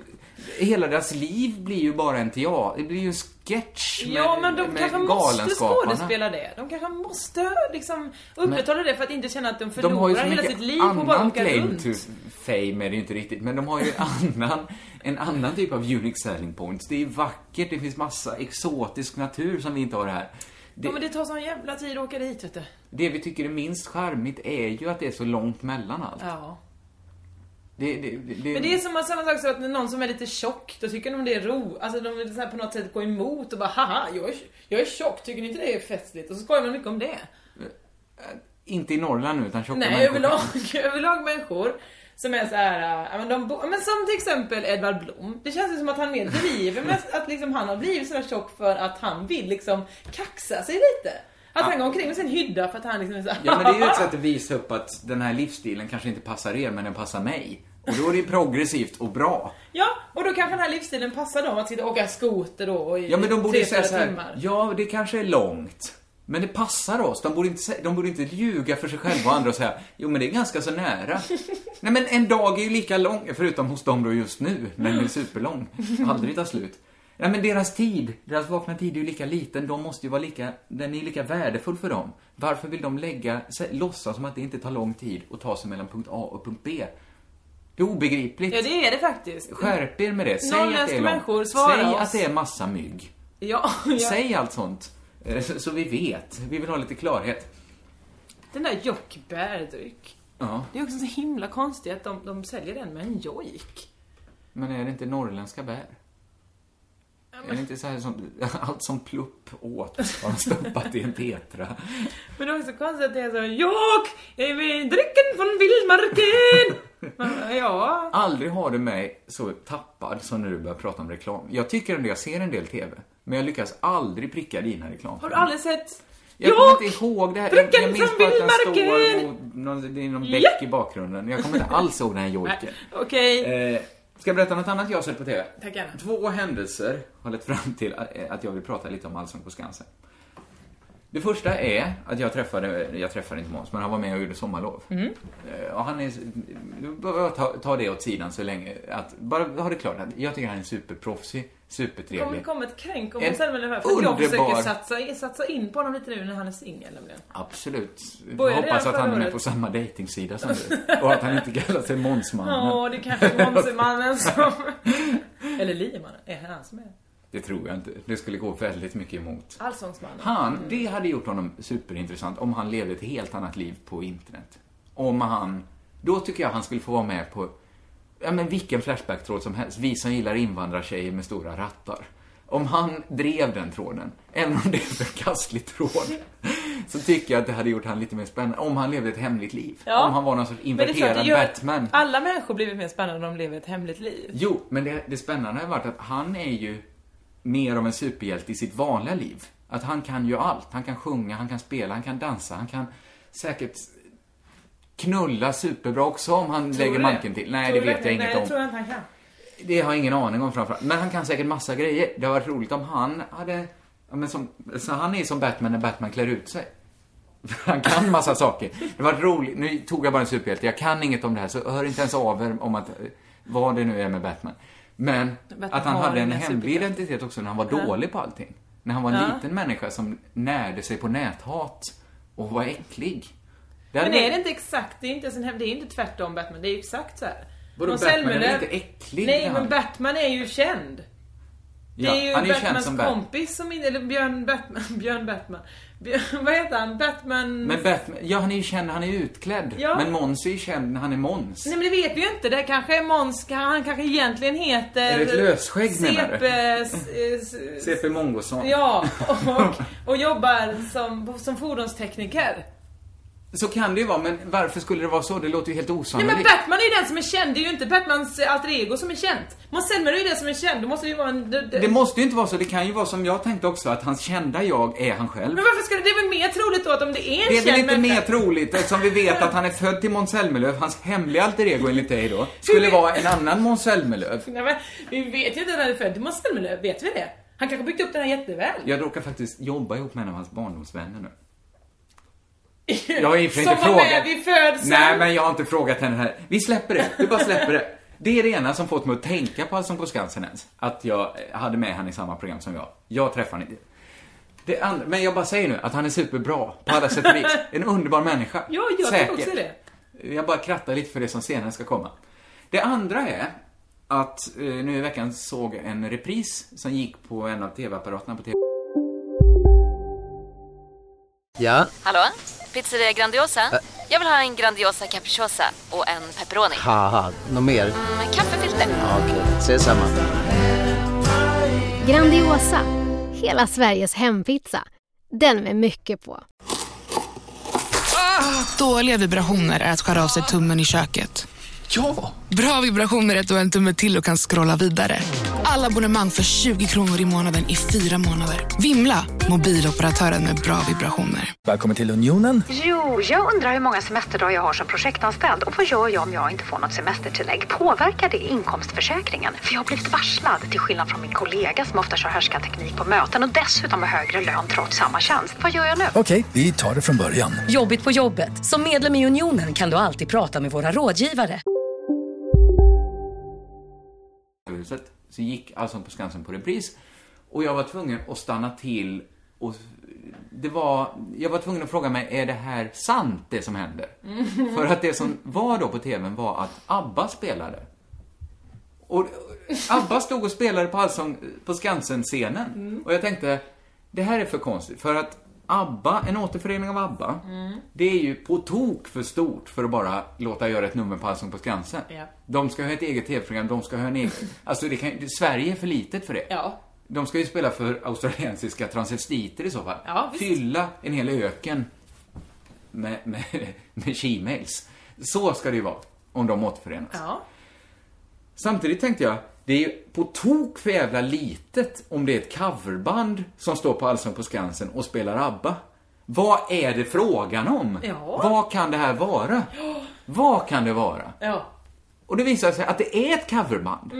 hela deras liv blir ju bara en teater. Det blir ju en sketch med, Ja men de kanske måste skådespela det. De kanske måste liksom upprätthålla det för att inte känna att de De förlorar har ju så hela sitt liv på att bara åka runt. to fame är det ju inte riktigt, men de har ju annan, en annan typ av unique selling points. Det är vackert, det finns massa exotisk natur som vi inte har här. Det, Ja men det tar sån jävla tid att åka dit vet du. det vi tycker är minst charmigt är ju att det är så långt mellan allt. Ja. Det, det, det, Men det är som samma sak som att någon som är lite tjock, då tycker de det är ro. Alltså de vill så på något sätt gå emot och bara haha, jag är, jag är tjock, tycker ni inte det är festligt? Och så skojar man mycket om det. Inte i Norrland nu, utan tjocka Nej, människor. överlag, (laughs) överlag människor som är så här, äh, men, de, bo- men som till exempel Edvard Blom. Det känns ju som att han mer driver med att liksom, han har blivit så där tjock för att han vill liksom kaxa sig lite. Att han går omkring med sin hydda för att han liksom är så här, Ja, men det är ju ett sätt att visa upp att den här livsstilen kanske inte passar er, men den passar mig. Och då är det ju progressivt och bra. Ja, och då kanske den här livsstilen passar dem att sitta och åka skoter då i Ja, men de borde ju säga fyra så här, timmar. ja, det kanske är långt. Men det passar oss. De borde, inte, de borde inte ljuga för sig själva och andra och säga, jo men det är ganska så nära. (laughs) Nej men en dag är ju lika lång, förutom hos dem då just nu, den är superlång. Aldrig tar slut. Nej men deras tid, deras vakna tid är ju lika liten, de måste ju vara lika, den är lika värdefull för dem. Varför vill de lägga, låtsas som att det inte tar lång tid att ta sig mellan punkt A och punkt B? Det är obegripligt. Ja, det är det faktiskt. Skärp er med det. Säg att det är långt. Säg oss. att det är massa mygg. Ja, (laughs) ja. Säg allt sånt. Eh, Så vi vet. Vi vill ha lite klarhet. Den där Jock bärdryck. Ja, Det är också så himla konstigt att de, de säljer den med en jojk. men är det inte norrländska bär? Är det inte så här som, (laughs) allt som plupp åt har de stoppat i en tetra? Men det är också konstigt att det är så Jock! Jag vill drycken från vildmarken! Ja. Aldrig har du mig så tappad som när du börjar prata om reklam. Jag tycker ändå jag ser en del TV, men jag lyckas aldrig pricka dina reklam. Har du aldrig sett Jag kommer inte ihåg det här. Jag, jag minns bara att den står mot någon, det är någon bäck i bakgrunden. Jag kommer inte alls ihåg den här jojken. Okej. Eh, ska jag berätta något annat jag sett på TV? Tack gärna. Två händelser har lett fram till att- att jag vill prata lite om Allsång på Skansen. Det första är att jag träffade, jag träffade inte Måns, men han var med och gjorde sommarlov. Mm. Eh, Och han är, behöver ta, ta det åt sidan så länge, att bara ha det klart att jag tycker han är superproffsig, Kommer supertrevlig. kom ett kränk om En Måns Zelmerlöw här, för att jag underbar- försöker satsa, in- satsa in på honom lite nu när han är singel nämligen. Absolut. Jag hoppas att han är med på samma dejtingsida som du. (laughs) Och att han inte kallar sig Månsmannen. Ja, det kanske är Månsemannen som... (laughs) Eller Liemannen, är det han som är det? Tror jag inte. Det skulle gå väldigt mycket emot. Allsångsmannen. Han, det hade gjort honom superintressant om han levde ett helt annat liv på internet. Om han, då tycker jag han skulle få vara med på, ja men vilken Flashback-tråd som helst. Vi som gillar invandrartjejer med stora rattar. Om han drev den tråden, även om det är en förkastlig tråd, så tycker jag att det hade gjort han lite mer spännande. Om han levde ett hemligt liv. Ja. Om han var någon sorts Men det inverterad gör Batman. alla människor blivit mer spännande om de lever ett hemligt liv. Jo, men det, det spännande har varit att han är ju mer av en superhjälte i sitt vanliga liv. Att han kan ju allt. Han kan sjunga, han kan spela, han kan dansa, han kan säkert knulla superbra också om han Tror lägger manken till. Nej, Tror det vet jag Nej, inget det om. tror jag inte han kan. Det har jag ingen aning om framförallt. Men han kan säkert massa grejer. Det har varit roligt om han hade... Men som, så han är som Batman när Batman klär ut sig. (laughs) Han kan massa saker. Det var roligt. Nu tog jag bara en superhjälte. Jag kan inget om det här, så hör inte ens av er om att, eh, vad det nu är med Batman. Men att han hade en hemlig identitet också när han var dålig på allting. När han var en Ja. liten människa som närde sig på näthat och var äcklig. Det Men är varit- det inte exakt, det är inte, det är inte tvärtom Batman, det är ju exakt så här. Vadå, Batman är väl inte äcklig, Nej, men Batman är ju känd. Det är ju han är Batmans som Batman. kompis som inte, eller Björn Batman, Björn Batman. Björn, vad heter han? Batman... Men Batman, ja han är ju känd, han är utklädd. Ja. Men Måns är ju känd när han är Måns. Nej men det vet vi ju inte. Det kanske är Måns, han kanske egentligen heter... Är det ett lösskägg, menar du? CP Mongosson. Ja, och, och jobbar som, som fordonstekniker. Så kan det ju vara, men varför skulle det vara så? Det låter ju helt Nej osannolikt. men Batman är ju den som är känd, det är ju inte Batmans eh, alter ego som är känt. Måns Zelmerlöw är ju den som är känd, då måste det ju vara en... Det, det, Det måste ju inte vara så. Det kan ju vara som jag tänkte också, att hans kända jag är han själv. Men varför ska det, det är väl mer troligt då att om det är en Det är väl känd inte mer troligt eftersom vi vet att han är född till Måns Zelmerlöw. Hans hemliga alter ego enligt dig då, skulle vara en annan Måns Zelmerlöw. Nej, men, vi vet ju inte när han är född till Måns Zelmerlöw, vet vi det? Han kanske byggt upp den här jätteväl. Jag råkar faktiskt jobba ihop med en av hans barndomsvänner nu. (laughs) Jag har i och för sig Som inte var frågat. med vid födseln. Nej, men jag har inte frågat henne här. Vi släpper det. Vi bara släpper det. Det är det ena som fått mig att tänka på Allsång på Skansen ens. Att jag hade med han i samma program som jag. Jag träffade inte. Det andra, men jag bara säger nu att han är superbra på alla sätt och vis. (laughs) En underbar människa. Ja, jag tycker också det. Jag bara krattar lite för det som senare ska komma. Det andra är att eh, nu i veckan såg jag en repris som gick på en av TV-apparaterna på TV. Ja, Hallå? Pizzeria Grandiosa? Jag vill ha en Grandiosa capriciosa och en pepperoni. något mer? Med kaffefilter. Ja, Okej, ses samma. Grandiosa, hela Sveriges hempizza. Den med mycket på. Dåliga vibrationer är att skära av sig tummen i köket. Ja! Bra vibrationer är att du har en tumme till och kan scrolla vidare. Alla abonnemang för 20 kronor i månaden i fyra månader. Vimla! Mobiloperatören med bra vibrationer. Välkommen till Unionen. Jo, jag undrar hur många semesterdagar jag har som projektanställd och vad gör jag om jag inte får något semestertillägg? Påverkar det inkomstförsäkringen? För jag har blivit varslad, till skillnad från min kollega som ofta kör härskarteknik på möten och dessutom har högre lön trots samma tjänst. Vad gör jag nu? Okej, vi tar det från början. Jobbigt på jobbet. Som medlem i Unionen kan du alltid prata med våra rådgivare. Huset så gick Allsång på Skansen på repris och jag var tvungen att stanna till och det var, jag var tvungen att fråga mig, är det här sant det som händer? För att det som var då på TVn var att ABBA spelade. Och ABBA stod och spelade på Allsång på Skansen-scenen. Och jag tänkte, det här är för konstigt. För att ABBA, en återförening av ABBA, det är ju på tok för stort för att bara låta göra ett nummer på Allsång på Skansen. Ja. De ska ha ett eget TV-program, de ska ha en egen... (laughs) Alltså, det kan, Sverige är för litet för det. Ja. De ska ju spela för australiensiska transvestiter i så fall. Ja. Fylla en hel öken med, med, med she-mails. Så ska det ju vara, om de återförenas. Ja. Samtidigt tänkte jag, det är ju på tok för jävla litet om det är ett coverband som står på Allsång på Skansen och spelar ABBA. Vad är det frågan om? Ja. Vad kan det här vara? Vad kan det vara? Ja. Och det visar sig att det är ett coverband.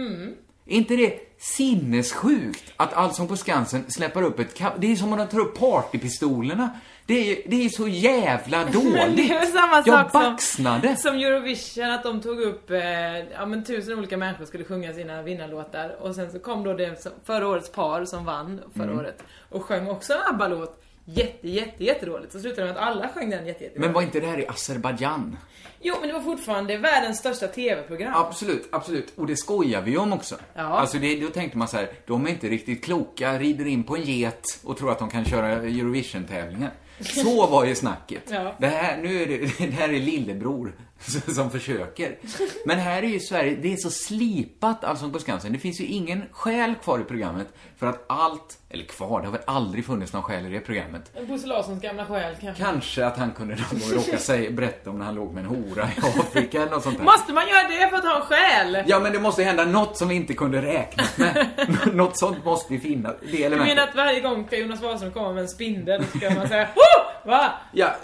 Är inte det sinnessjukt att Allsång på Skansen släpper upp ett Det är som om de tar upp partypistolerna. Det är, det är så jävla dåligt. (laughs) det är samma Jag sak som, baxnade. som Eurovision, att de tog upp, eh, ja men tusen olika människor skulle sjunga sina vinnarlåtar och sen så kom då det som, förra årets par som vann förra Mm. året och sjöng också en ABBA-låt jätte, jätte, jättedåligt. Så slutade det med att alla sjöng den jätte, jätte Men var inte det här i Azerbajdzjan? Jo men det var fortfarande världens största TV-program. Absolut, absolut. Och det skojar vi om också. Ja. Alltså det, då tänkte man så här, de är inte riktigt kloka, rider in på en get och tror att de kan köra Eurovision-tävlingar. Så var ju snacket. Ja. Det, här, nu är det, (laughs) det här är lillebror (laughs) som försöker. Men här är ju Sverige, det är så slipat Allsång på Skansen. Det finns ju ingen själ kvar i programmet för att allt, eller kvar, det har väl aldrig funnits någon själ i det programmet. Bosse Larssons gamla själ kanske. Kanske att han kunde någon gång råka säga, berätta om när han låg med en hora i Afrika eller något sånt där. Måste man göra det för att ha en själ? Ja, men det måste hända något som vi inte kunde räkna med. (laughs) något sånt måste ju finnas. Det Du menar att varje gång Jonas Wahlström kommer med en spindel ska man säga oh! Va? Ja,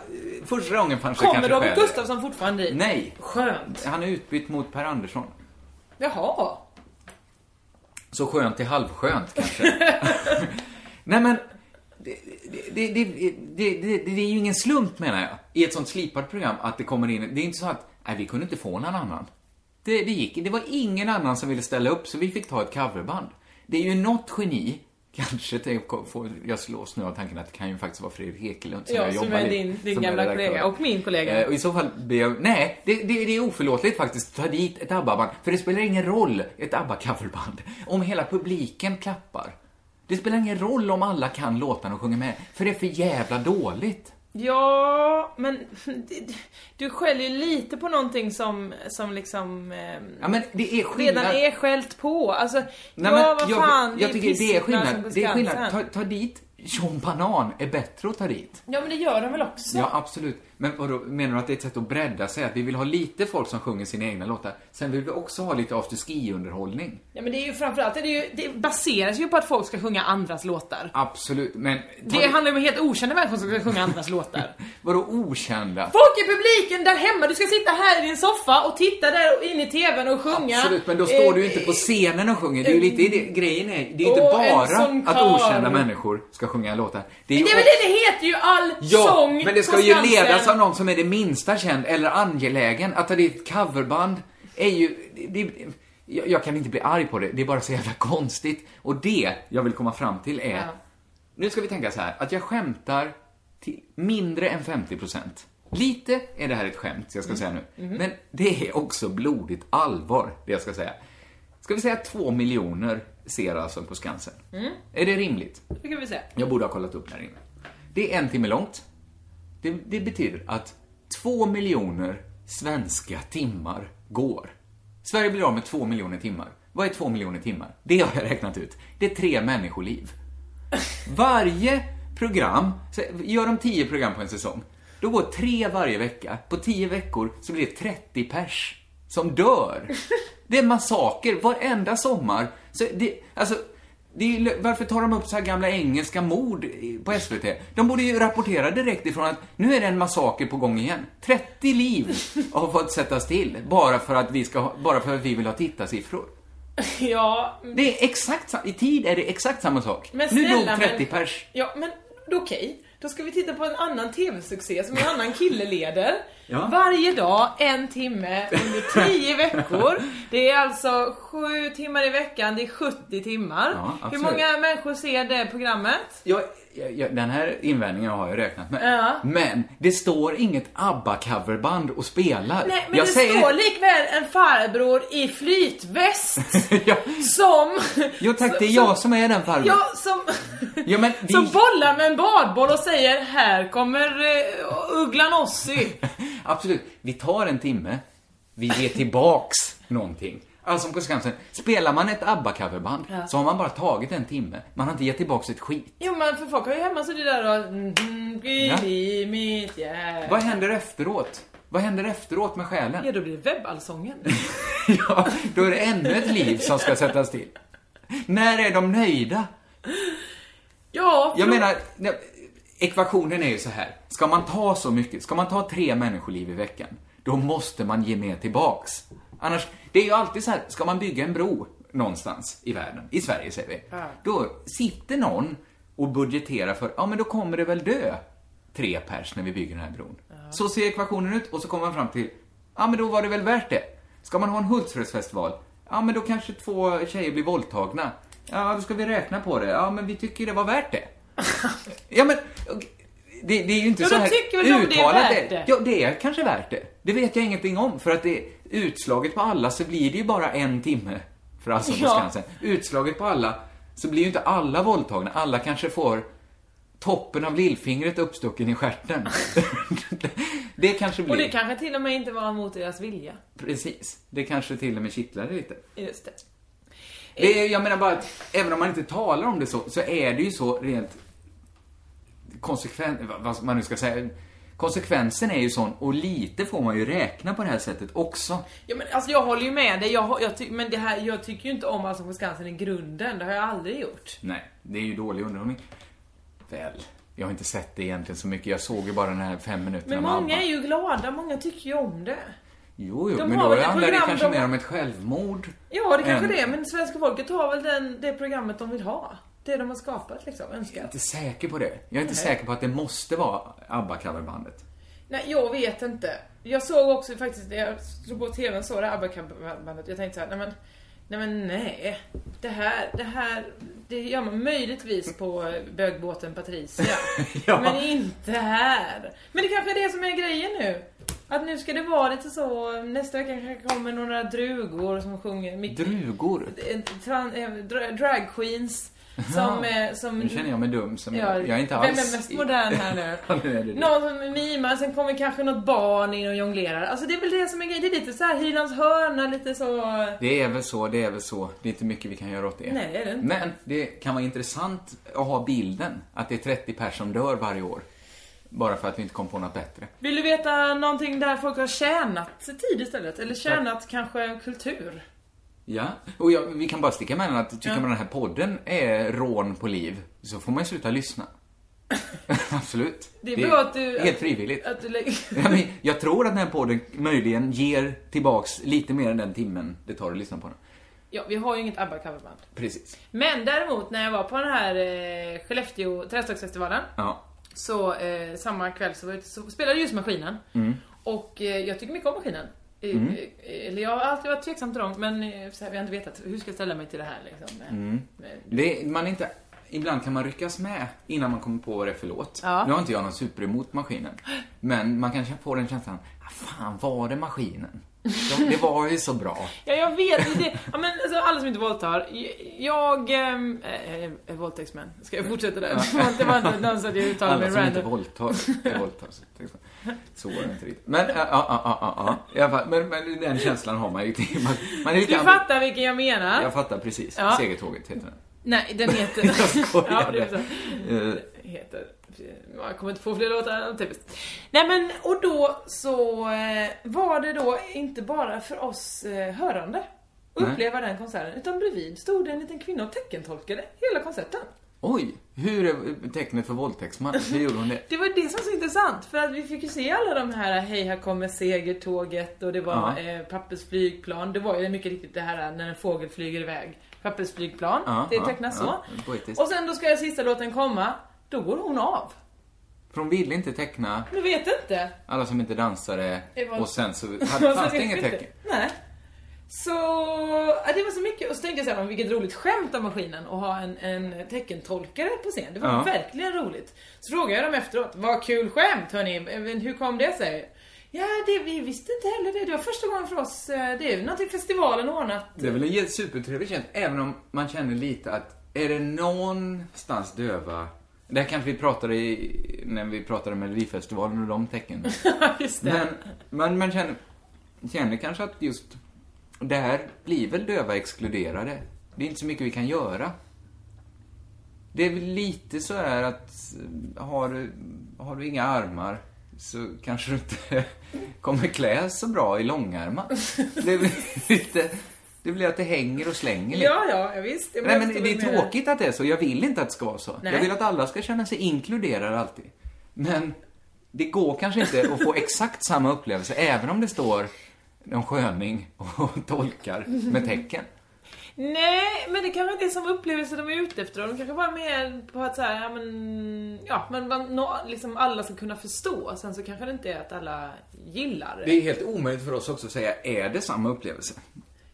första gången fanns det Kommer kanske Robert skäl. Gustafsson fortfarande dit? Nej. Skönt. Han är utbytt mot Per Andersson. Jaha. Så skönt till halvskönt kanske. (laughs) Nej men, det, det, det, det, är ju ingen slump menar jag, i ett sånt slipat program att det kommer in, det är inte så att, nej vi kunde inte få någon annan. Det, det gick, det var ingen annan som ville ställa upp så vi fick ta ett coverband. Det är ju något geni, kanske, tänk, får jag slås nu av tanken att det kan ju faktiskt vara Fredrik Ekelund som Ja, jag som jobbar är i- din- din som gamla är kollega och min kollega. Eh, och i så fall ber jag, nej, det, det, det är oförlåtligt faktiskt att ta dit ett ABBA-band. För det spelar ingen roll, ett ABBA-coverband, om hela publiken klappar. Det spelar ingen roll om alla kan låtarna och sjunger med, för det är för jävla dåligt. Ja, men (laughs) du skäller ju lite på någonting som, som liksom ehm, Ja, men det är skillnad. redan är skällt på. Alltså, Nej, ja men vad fan, jag, jag tycker det är skillnad. Det är skillnad. Ta, ta dit Sean Banan är bättre att ta dit. Ja men det gör de väl också? Ja, absolut. Men vadå, menar du att det är ett sätt att bredda sig? Att vi vill ha lite folk som sjunger sina egna låtar. Sen vill vi också ha lite afterski-underhållning. Ja men det är ju framförallt, det, är ju, det baseras ju på att folk ska sjunga andras låtar. Absolut, men... Det handlar ju om helt okända människor som ska sjunga andras låtar. (laughs) Vadå okända? Folk i publiken där hemma, du ska sitta här i din soffa och titta där in i TVn och sjunga. Absolut, men då står du ju Eh, inte på scenen och sjunger. Det är ju lite det, grejen är, det är inte Åh, en bara att okända människor ska sjunga låtar. Det är Men det är väl det det heter ju, all Ja, sång men det ska ju ledas av någon som är det minsta känd eller angelägen. Att ta dit ett coverband är ju... Det, det, jag, jag kan inte bli arg på det, det är bara så jävla konstigt. Och det jag vill komma fram till är... Ja. Nu ska vi tänka så här, att jag skämtar till mindre än 50%. Lite är det här ett skämt, jag ska säga nu. Mhm. Men det är också blodigt allvar, det jag ska säga. Ska vi säga två miljoner ser alltså på Skansen? Mm. Är det rimligt? Det kan vi säga. Jag borde ha kollat upp det här innan. Det är en timme långt. Det, det betyder att två miljoner svenska timmar går. Sverige blir av med två miljoner timmar. Vad är två miljoner timmar? Det har jag räknat ut. Det är tre människoliv. Varje program, gör de tio program på en säsong, då går tre varje vecka. På tio veckor så blir det 30 pers som dör. Det är massaker varenda sommar. Så det, alltså, det är, varför tar de upp så här gamla engelska mord på SVT? De borde ju rapportera direkt ifrån att nu är det en massaker på gång igen. 30 liv har fått sättas till bara för att vi, ska, bara för att vi vill ha tittarsiffror. Ja, Det är exakt I tid är det exakt samma sak. men nu snälla dog 30 men, pers. Ja, men okej. Då ska vi titta på en annan TV-succé som en annan kille leder. (laughs) Ja. Varje dag, en timme, under tio veckor. Det är alltså sju timmar i veckan, det är 70 timmar. Ja, Hur många människor ser det programmet? Jag, den här invändningen har jag räknat med. Ja. Men det står inget ABBA-coverband och spelar. Nej, men jag det säger... står likväl en farbror i flytväst (laughs) som... Jo tack, det är jag som är den farbrorn. Ja, som, Ja, men det... som bollar med en badboll och säger här kommer uh, ugglan Ossi. (laughs) Absolut. Vi tar en timme, vi ger tillbaks någonting. Alltså Skansen, spelar man ett ABBA-coverband Ja. så har man bara tagit en timme. Man har inte gett tillbaks ett skit. Jo men för folk har ju hemma suttit där och... Mm, Ja. i mitt hjärta. Vad händer efteråt? Vad händer efteråt med själen? Ja, då blir det webballsången. (laughs) Ja, då är det ännu ett liv som ska sättas till. När är de nöjda? Ja, Jag för- menar, nej, ekvationen är ju så här. Ska man ta så mycket, ska man ta tre människoliv i veckan, då måste man ge mer tillbaks. Annars, det är ju alltid så här, ska man bygga en bro, någonstans i världen, i Sverige säger vi. Ja. Då sitter någon och budgeterar för, ja men då kommer det väl dö tre pers när vi bygger den här bron. Så ser ekvationen ut och så kommer man fram till, ja men då var det väl värt det. Ska man ha en Hultsfredsfestival, ja men då kanske två tjejer blir våldtagna. Ja, då ska vi räkna på det. Ja, men vi tycker det var värt det. (laughs) ja, men det, det är ju inte Ja, så här de det är uttalat värt det. Ja, det är kanske värt det. Det vet jag ingenting om, för att det är utslaget på alla så blir det ju bara en timme för Allsång på Ja. Skansen. Utslaget på alla så blir ju inte alla våldtagna. Alla kanske får toppen av lillfingret uppstucken i stjärten. (laughs) det kanske blir... Och det kanske till och med inte var mot deras vilja. Precis. Det kanske till och med kittlade lite. Just det. Det är, jag menar bara att även om man inte talar om det så, så är det ju så rent konsekvent, vad man nu ska säga. Konsekvensen är ju sån och lite får man ju räkna på det här sättet också. Ja, men alltså jag håller ju med dig, jag, jag men det här, jag tycker ju inte om Allsång på Skansen i grunden. Det har jag aldrig gjort. Nej, det är ju dålig underhållning. Väl, jag har inte sett det egentligen så mycket. Jag såg ju bara den här fem minuterna Men många är ju glada, många tycker ju om det. Jo, jo, de men då handlar det kanske de- mer om ett självmord. Ja, det kanske än- det är, men svenska folket har väl den, det programmet de vill ha. Det de har skapat liksom, Jag är önskat. inte säker på det. Jag är inte Nej. säker på att det måste vara ABBA-coverbandet. Nej, jag vet inte. Jag såg också faktiskt, jag slog på TVn så det ABBA-bandet, jag tänkte så här, nej men, nej men nej. Det här, det här, det gör man möjligtvis på eh, bögbåten Patricia. (laughs) Ja. Men inte här. Men det kanske är det som är grejen nu. Att nu ska det vara lite så, nästa vecka kanske kommer några drugor som sjunger Drugor? eh, drag queens som, eh, som Nu känner jag mig dum som Ja, jag är inte vem alls... är mest modern här nu? (laughs) Ja, nu är det det. Någon som mimar, sen kommer kanske något barn in och jonglerar. Alltså det är väl det som är grejen. Det är lite så här Hylands hörna, lite så... Det är väl så, det är väl så. Det är inte mycket vi kan göra åt det. Nej, det är det inte. Men det kan vara intressant att ha bilden att det är 30 personer som dör varje år. Bara för att vi inte kom på något bättre. Vill du veta någonting där folk har tjänat tid istället? Eller tjänat kanske kultur? Ja, och jag, vi kan bara sticka med den att tycker Ja. man den här podden är rån på liv så får man ju sluta lyssna. (laughs) Absolut. Det är bra att du... Helt frivilligt. Att du lägger... Ja, men jag tror att den här podden möjligen ger tillbaks lite mer än den timmen det tar att lyssna på den. Ja, vi har ju inget ABBA-coverband. Precis. Men däremot när jag var på den här eh, Skellefteå träslagfestivalen Ja. så eh, samma kväll så, var jag, så spelade just maskinen. Mm. Och eh, jag tycker mycket om maskinen. Eh, Mm. eh, Eller jag har alltid varit tveksam till dem, men eh, så här, vi har inte vetat hur ska jag ställa mig till det här liksom. Eh, Mm. Det, man inte, ibland kan man ryckas med innan man kommer på vad det är för låt. Ja. Nu har inte jag något super emot maskinen. Men man kan få den känslan, ah, fan var det maskinen? De, det var ju så bra. Ja, jag vet. Det, ja, men alltså, alla som inte våldtar. Jag är, är våldtäktsmän. Ska jag fortsätta där? Det var inte så att jag uttalade Alla mig som inte random. våldtar, våldtar. Så, är var det inte riktigt. Men, ja, ja, ja, ja, alla men, men den känslan har man ju. Man, man Du fattar vilken jag menar? Jag fattar precis. Ja. Segertåget heter den. Nej, den heter... (laughs) Jag skojade. ja, det. Eh. Heter... Jag kommer inte på fler låtar. Typiskt. Nej men, och då så eh, var det då inte bara för oss eh, hörande att uppleva den konserten, utan bredvid stod det en liten kvinna och teckentolkade hela konserten. Oj, hur är tecknet för våldtäktsman? Hur gjorde hon det? (laughs) Det var det som var så intressant, för att vi fick ju se alla de här Hej här kommer segertåget och det var Ja. eh, pappersflygplan. Det var ju mycket riktigt det här när en fågel flyger iväg. Pappersflygplan, det tecknas ja, så. poetiskt. Och sen då ska jag sista låten komma, då går hon av. För hon ville inte teckna Du vet inte. alla som inte dansade var- och sen så (laughs) hade, fanns det inget tecken. Nej. Så, ja, det var så mycket. Och så tänkte jag så här, vilket roligt skämt av maskinen att ha en, en teckentolkare på scen. Det var Ja. verkligen roligt. Så frågade jag dem efteråt, vad kul skämt hörni, men hur kom det sig? Ja, det, vi visste inte heller det. Det var första gången för oss. eh, Det är ju någonting festivalen ordnat. Det är väl en supertrevlig känsla, även om man känner lite att är det någonstans döva det här kanske vi pratade i, när vi pratade Melodifestivalen och de tecken. (laughs) Just det. Men man, man känner, känner kanske att just det här blir väl döva exkluderade. Det är inte så mycket vi kan göra. Det är väl lite så här att eh, har du, har du inga armar så kanske du inte (laughs) kommer klä så bra i långärmat. Det blir (laughs) lite, det blir att det hänger och slänger lite. Ja, ja, visst. Jag Nej men det är tråkigt att det är så. Jag vill inte att det ska vara så. Nej. Jag vill att alla ska känna sig inkluderade alltid. Men det går kanske inte att få exakt samma upplevelse även om det står någon sköning och (laughs) tolkar med tecken. Nej, men det kanske inte är som upplevelse de är ute efter. De kanske bara är mer på att så här, ja men, ja, men man, nå- liksom alla ska kunna förstå. Sen så kanske det inte är att alla gillar Det är helt omöjligt för oss också att säga, är det samma upplevelse?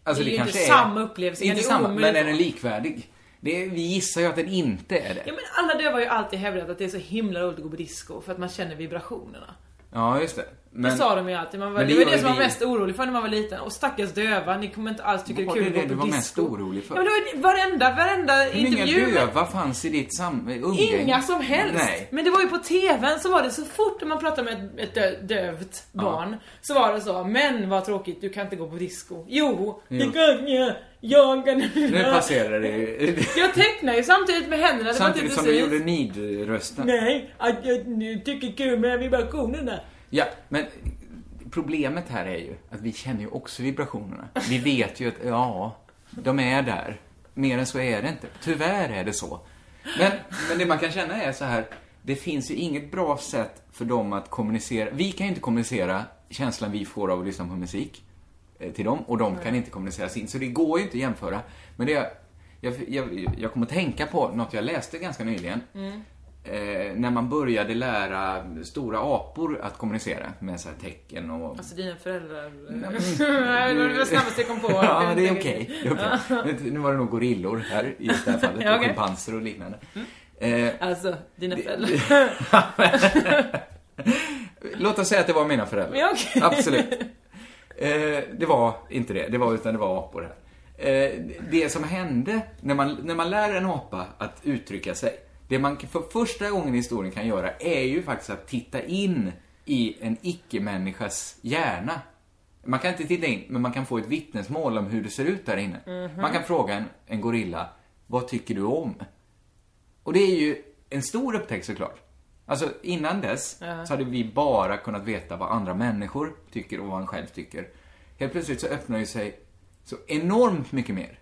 Alltså, Det är ju inte samma upplevelse, Inte samma, men är den likvärdig? Det vi gissar ju att den inte är det. Ja men alla döva har ju alltid hävdat att det är så himla roligt att gå på disco för att man känner vibrationerna. Ja, just det. Men, det sa de ju alltid. Man var, men det, det var det som ju var vi- mest orolig för när man var liten. Och stackars döva, ni kommer inte alls tycka det är kul är att det gå du på var disco. mest orolig för? Ja men det var varenda, varenda många intervju. med- döva fanns i ditt sam- umgänge? Inga som helst. Nej. Men det var ju på TVn så var det så fort man pratade med ett, ett dö, dövt barn så var det så, men vad tråkigt, du kan inte gå på disco. Jo, det kan jag. Jag kan... Nu passerar det. Jag tecknar ju samtidigt med händerna. det var Samtidigt som du precis. gjorde nid-rösten. Nej, att jag nu tycker kul med vibrationerna. Ja, men problemet här är ju att vi känner ju också vibrationerna. Vi vet ju att, ja, de är där. Mer än så är det inte. Tyvärr är det så. Men, men det man kan känna är så här, det finns ju inget bra sätt för dem att kommunicera. Vi kan ju inte kommunicera känslan vi får av att lyssna på musik eh, till dem och de kan inte kommunicera sin. Så det går ju inte att jämföra. Men det, jag, jag, jag, kommer att tänka på något jag läste ganska nyligen. Mm. Eh, när man började lära stora apor att kommunicera med så här tecken och... Alltså dina föräldrar... Mm. (laughs) det var det snabbaste jag kom på. Ja, det är okej. Är okej. Nu var det nog gorillor här i det här fallet. (laughs) Ja, och okej. schimpanser och liknande. Eh, Alltså, dina föräldrar. (laughs) låt oss säga att det var mina föräldrar. Ja. Absolut. Eh, det var inte det. Det var, utan det var apor här. Eh, det som hände när man, när man lär en apa att uttrycka sig. Det man för första gången i historien kan göra är ju faktiskt att titta in i en icke-människas hjärna. Man kan inte titta in, men man kan få ett vittnesmål om hur det ser ut där inne. Mhm. Man kan fråga en, en gorilla, vad tycker du om? Och det är ju en stor upptäckt såklart. Alltså innan dess Ja. så hade vi bara kunnat veta vad andra människor tycker och vad han själv tycker. Helt plötsligt så öppnar ju sig så enormt mycket mer.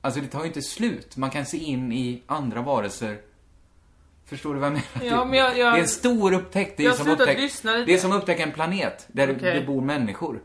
Alltså det tar ju inte slut. Man kan se in i andra varelser. Förstår du vad jag menar? Ja, men jag- jag- Det är en stor upptäckt. Det är, som upptäck... lyssna lite. det är som att upptäcka en planet där Okej. det bor människor.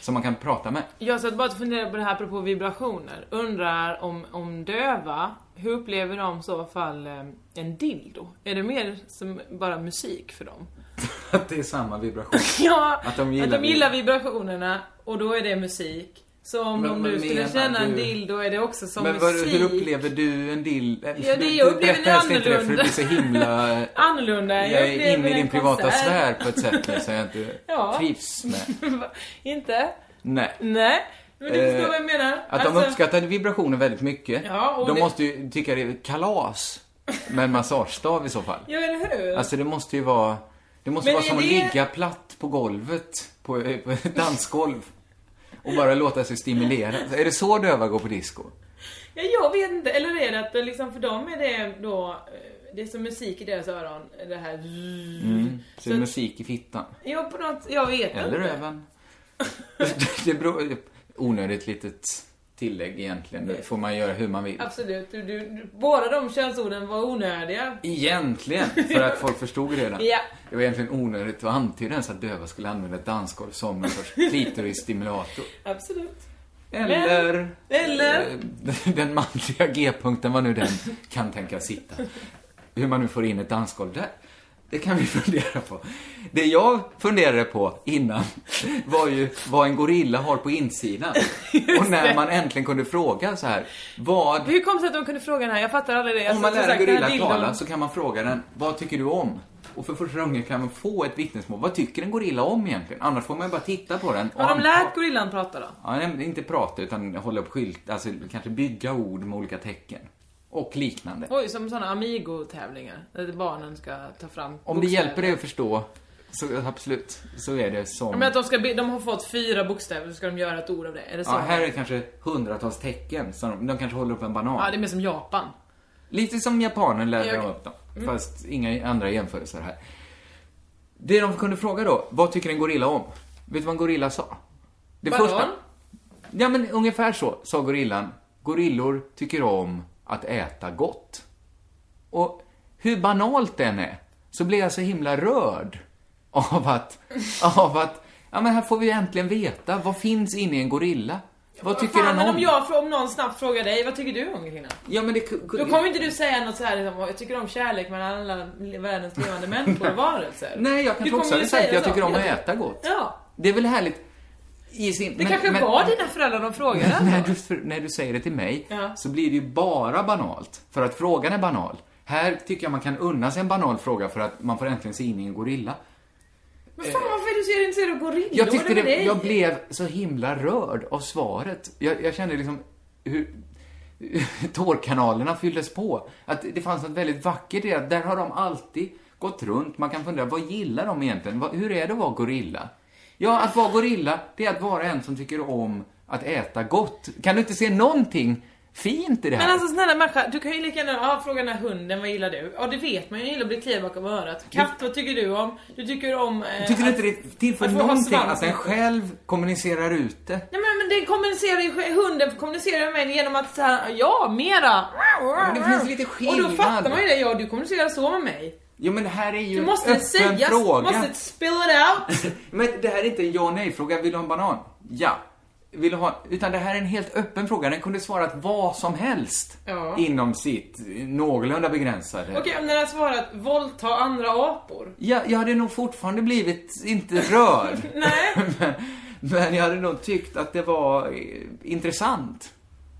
Som man kan prata med. Jag satt bara och funderade på det här apropå vibrationer. Undrar om, om döva, hur upplever de i så fall eh, en dildo? Är det mer som bara musik för dem? (laughs) Att det är samma vibration. (laughs) Ja, Att de gillar att de gillar vibrationerna och då är det musik. Så om Men de nu skulle känna en du? dildo är det också som Men musik. hur upplever du en dill... Ja, det jag upplever helst inte det för det annorlunda. blir så himla... (laughs) Annorlunda. Jag är upplever inne i en din privata konsert. sfär på ett sätt nu som jag inte (laughs) Ja. trivs med. (laughs) Inte? Nej. Nej. Men du förstår Eh, vad jag menar. Att de Alltså- uppskattar vibrationer väldigt mycket. Ja, de det- måste ju tycka det är kalas med en massagestav i så fall. Ja, eller hur? Alltså det måste ju vara... Det måste Men vara är som att det- ligga platt på golvet, på, på ett dansgolv. Och bara låta sig stimuleras. Är det så döva går på disco? Ja, jag vet inte. Eller är det att liksom för dem är det då, eh, det är som musik i deras öron. Det här... Mm. Så det är musik i fittan. Ja, på något, jag vet Eller inte. röven. (laughs) det beror... Onödigt litet tillägg egentligen. Det får man göra hur man vill. Absolut. Du, du, du, båda de könsorden var onödiga. Egentligen, för att folk förstod redan. (laughs) Ja. Det var egentligen onödigt att antyda ens att döva skulle använda ett dansgolv som en sorts klitorisstimulator. Absolut. Eller... Men- eller? eh, Den manliga G-punkten, vad nu den kan tänkas sitta. Hur man nu får in ett dansgolv där. Det kan vi (laughs) fundera på. Det jag funderade på innan (laughs) var ju vad en gorilla har på insidan. (laughs) Och när det. man äntligen kunde fråga så här, vad... Hur kom det sig att de kunde fråga den här? Jag fattar aldrig det. Om man lär en gorilla tala så kan man fråga den, vad tycker du om? Och för första gången kan man få ett vittnesmål. Vad tycker en gorilla om egentligen? Annars får man ju bara titta på den. Har de lärt gorillan prata då? Ja, inte prata utan hålla upp skylt, alltså kanske bygga ord med olika tecken. Och liknande. Oj, som såna Amigo-tävlingar. Där barnen ska ta fram Om det bokstäver. hjälper dig att förstå, så absolut, så är det som... Ja, Men att de ska de har fått fyra bokstäver, så ska de göra ett ord av det. Är det så? Ja, här är det kanske hundratals tecken. Så de, de kanske håller upp en banan. Ja, det är mer som Japan. Lite som japanen lärde Ja, okej. upp dem. Mm. Fast inga andra jämförelser här. Det de kunde fråga då, vad tycker en gorilla om? Vet du vad en gorilla sa? Det Banan? Ja, men ungefär så sa gorillan. Gorillor tycker om att äta gott. Och hur banalt den är, så blir jag så himla rörd av att, av att, ja men här får vi äntligen veta, vad finns inne i en gorilla? Vad tycker Fan, han men om? om jag, om någon snabbt frågar dig, vad tycker du om kvinna? Ja, men det... Då kommer inte du säga något så här liksom, jag tycker om kärlek mellan alla världens levande människor och varelser. Nej, jag kanske också hade sagt jag tycker om att äta gott. Ja. Det är väl härligt sin... Det kanske var dina föräldrar de frågade. (laughs) när, du, när du säger det till mig Ja. så blir det ju bara banalt. För att frågan är banal. Här tycker jag man kan unna sig en banal fråga för att man får äntligen se in i en gorilla. Men fan varför är du så intresserad av gorillor? Jag tyckte det, jag blev så himla rörd av svaret. Jag, jag kände liksom hur (laughs) tårkanalerna fylldes på. Att det fanns något väldigt vackert i det. Där har de alltid gått runt. Man kan fundera, vad gillar de egentligen? Hur är det att vara gorilla? Ja, att vara gorilla, det är att vara en som tycker om att äta gott. Kan du inte se någonting fint i det här? Men alltså snälla människa, du kan ju lika gärna fråga den här hunden, vad gillar du? Ja det vet man ju, jag gillar att bli kliad bakom örat. Katt, vad tycker du om? Du tycker om... Eh, Tycker du inte det tillför någonting att den själv kommunicerar ut det? Nej men, men det kommunicerar ju, hunden kommunicerar med mig genom att säga ja, mera. Men det finns lite Och skillnad. då fattar man ju det, ja du kommunicerar så med mig. Jo men det här är ju Du en måste öppen säga, fråga. måste spill it out. (laughs) Men det här är inte en ja nej-fråga. Vill du ha en banan? Ja. Vill du ha... Utan det här är en helt öppen fråga. Den kunde svarat vad som helst. Ja. Inom sitt någorlunda begränsade. Okej, om den har svarat våldta andra apor. Ja, jag hade nog fortfarande blivit, inte rörd. (laughs) Nej. men, (laughs) men jag hade nog tyckt att det var eh,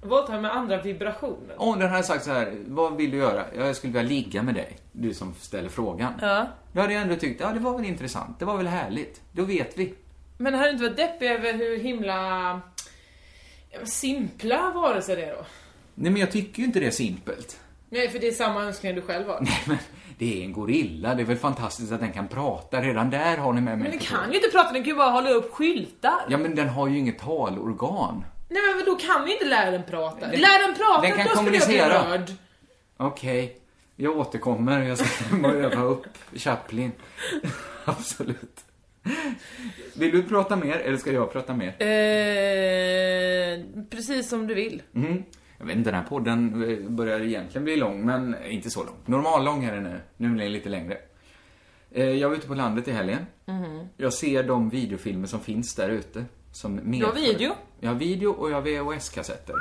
intressant. Våldta med andra vibrationer. Om den hade sagt så här, vad vill du göra? Ja, Jag skulle vilja ligga med dig. Du som ställer frågan. Ja. Då hade jag ändå tyckt, ja det var väl intressant. Det var väl härligt. Då vet vi. Men har du inte varit deppig över hur himla simpla varelser det är då? Nej men jag tycker ju inte det är simpelt. Nej, för det är samma önskningar du själv har. Det är en gorilla, det är väl fantastiskt att den kan prata. Redan där har ni med mig. Men den kan ju inte prata, den kan ju bara hålla upp skyltar. Ja men den har ju inget talorgan. Nej men då kan vi inte lära den prata. Den- Lär den prata, den kan då skulle kommunicera. jag bli rörd. Okej, jag återkommer. Jag ska (laughs) bara öva upp Chaplin. (laughs) Absolut. Vill du prata mer eller ska jag prata mer? Eh, precis som du vill. Mm. Jag vet inte, den här podden eh, börjar egentligen bli lång, men inte så lång. Normallång är den nu. Nu blir den lite längre. Eh, Jag var ute på landet i helgen. Mhm. Jag ser de videofilmer som finns där ute. Som Du har video? Jag har video och jag har VHS-kassetter.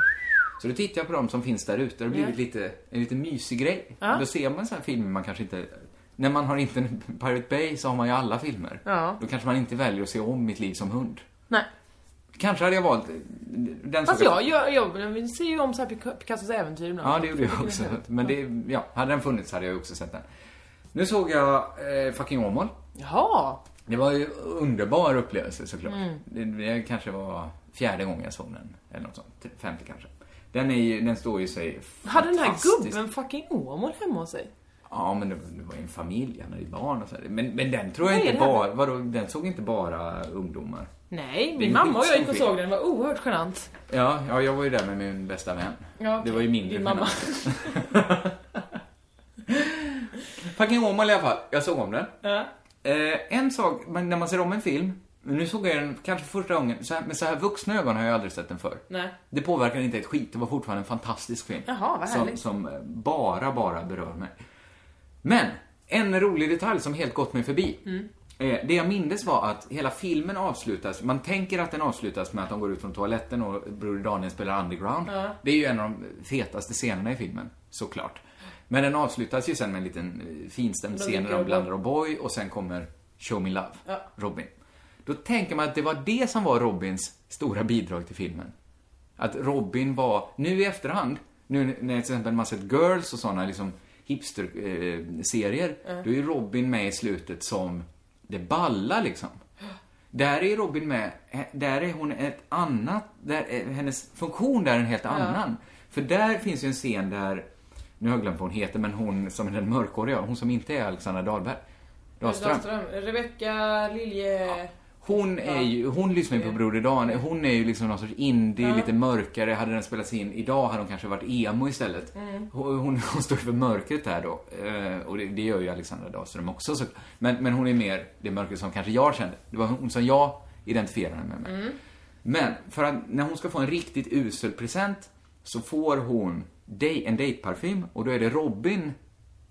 Så då tittar jag på de som finns där ute. Det har blivit lite, en lite mysig grej. Ja. Då ser man så här filmer man kanske inte... När man har inte (laughs) Pirate Bay så har man ju alla filmer. Ja. Då kanske man inte väljer att se om Mitt liv som hund. Nej. Kanske hade jag valt den Fast jag, jag, jag, ser ju om så här Pic- Picassos äventyr ibland. Ja, det gjorde jag också. (laughs) Men det, ja, hade den funnits hade jag också sett den. Nu såg jag eh, Fucking Åmål. Jaha. Det var ju underbar upplevelse såklart. Mm. Det, det kanske var fjärde gången jag såg den. Eller något sånt. Femte kanske. Den, är ju, den står ju sig Hade den här gubben fucking Åmål hemma hos sig? Ja, men det, var ju en familj, han hade ju barn och så. här. Men, men den tror jag är inte bara, vadå, den såg inte bara ungdomar. Nej, min en mamma och jag gick och såg den. Det var oerhört genant. Ja, ja, jag var ju där med min bästa vän. Ja, Det var ju mindre din mamma. (laughs) Fucking Åmål i alla fall. Jag såg om den. Ja. Eh, en sak, men när man ser om en film, nu såg jag den kanske första gången, så här, med så här vuxna ögon har jag aldrig sett den förr. Nej. Det påverkar inte ett skit, det var fortfarande en fantastisk film. Jaha, vad som, härligt. som eh, bara, bara berör mig. Men, en rolig detalj som helt gått mig förbi. Mm. Eh, det jag mindes var att hela filmen avslutas, man tänker att den avslutas med att de går ut från toaletten och Broder Daniel spelar Underground. Det är ju en av de fetaste scenerna i filmen, såklart. Men den avslutas ju sen med en liten eh, finstämd scen där de blandar O'boy och sen kommer Show Me Love, Ja. Robin. Då tänker man att det var det som var Robins stora bidrag till filmen. Att Robin var, nu i efterhand, nu när till exempel man sett Girls och sådana liksom hipster-serier, Ja. då är Robin med i slutet som det balla liksom. Där är Robin med, eh, där är hon ett annat, där är, hennes funktion där är en helt annan. För där finns ju en scen där, nu har jag glömt vad hon heter, men hon som är den mörkhåriga, hon som inte är Alexandra Dahlberg. Dahlström. Dahlström. Rebecca Lilje... Hon är ju, hon lyssnar ju på Broder Dan. Hon är ju liksom någon sorts indie, Ja. lite mörkare. Hade den spelats in idag hade hon kanske varit emo istället. Mm. Hon, hon, hon står för mörkret här då. Eh, och det, det gör ju Alexandra Dahlström också. Så, men, men hon är mer det mörker som kanske jag kände. Det var hon som jag identifierade med mig. Mm. Men för att när hon ska få en riktigt usel present så får hon dej- en dejtparfym och då är det Robin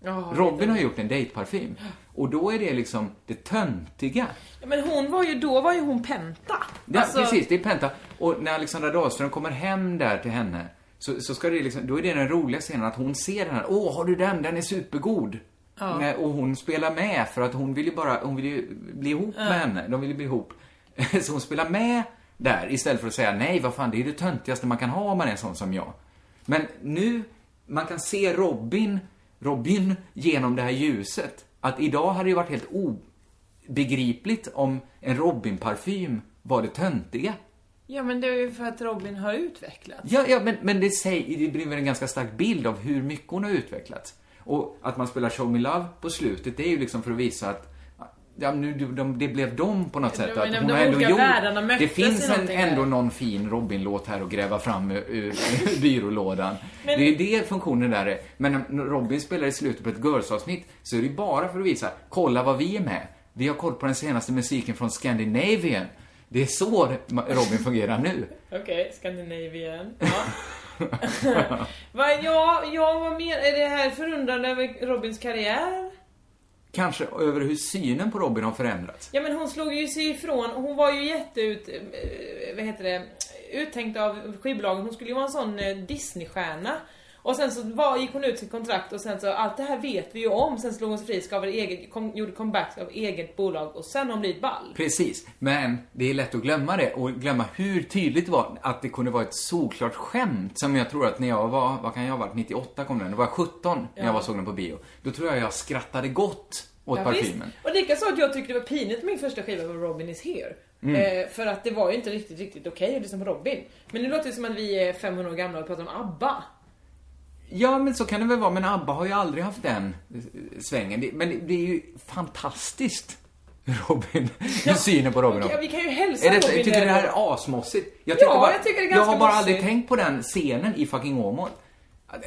Ja, Robin har gjort en dejtparfym. Och då är det liksom det töntiga. Ja, men hon var ju, då var ju hon Penta. Ja, Alltså- precis. Det är Penta. Och när Alexandra Dahlström kommer hem där till henne, så, så ska det liksom, då är det den roliga scenen att hon ser den här, åh, har du den? Den är supergod. Ja. Och hon spelar med för att hon vill ju bara, hon vill ju bli ihop Ja. med henne. De vill ju bli ihop. (laughs) Så hon spelar med där istället för att säga nej, vad fan, det är det töntigaste man kan ha om man är sån som jag. Men nu, man kan se Robin, Robin genom det här ljuset. Att idag hade det varit helt obegripligt om en Robin-parfym var det töntiga. Ja men det är ju för att Robin har utvecklats. Ja, ja men, men det, säger, det blir väl en ganska stark bild av hur mycket hon har utvecklats. Och att man spelar Show Me Love på slutet, det är ju liksom för att visa att Ja, nu, de, de, det blev de på något sätt. Att de hon har ändå gjort, det finns en, ändå där. någon fin Robin-låt här att gräva fram ur, ur, byrålådan. Men- Det är det funktionen där är. Men när Robin spelar i slutet på ett Girls-avsnitt så är det bara för att visa, kolla vad vi är med. Vi har koll på den senaste musiken från Scandinavian. Det är så Robin fungerar nu. (laughs) Okej, Scandinavian. Ja. (laughs) Ja, ja, vad menar Är det här förundrande över Robins karriär? Kanske över hur synen på Robin har förändrats. Ja men hon slog ju sig ifrån, hon var ju jätteut, eh, vad heter det, uttänkt av skivbolagen. Hon skulle ju vara en sån eh, Disney-stjärna. Och sen så var, gick hon ut sitt kontrakt och sen så, allt det här vet vi ju om. Sen slog hon sig fri, skapade eget, kom, gjorde comeback av eget bolag och sen har hon blivit ball. Precis, men det är lätt att glömma det och glömma hur tydligt det var att det kunde vara ett solklart skämt som jag tror att när jag var, vad kan jag ha varit, 98 kom den, då var jag 17 när Ja. jag var såg den på bio. Då tror jag jag skrattade gott åt Ja, parfymen. visst. Och likaså att jag tyckte det var pinigt med min första skiva var Robin is here. Mm. Eh, för att det var ju inte riktigt, riktigt okej att lyssna på Robin. Men nu låter det som att vi är 500 år gamla och pratar om ABBA. Ja, men så kan det väl vara, men ABBA har ju aldrig haft den eh, svängen. Men det, är ju fantastiskt, Robin, synen på Robin. Ja, vi kan ju hälsa Är det, Robin tycker du det här är asmossigt? Jag Ja, bara, jag tycker det är Jag ganska har bara aldrig mossigt. tänkt på den scenen i fucking Åmål.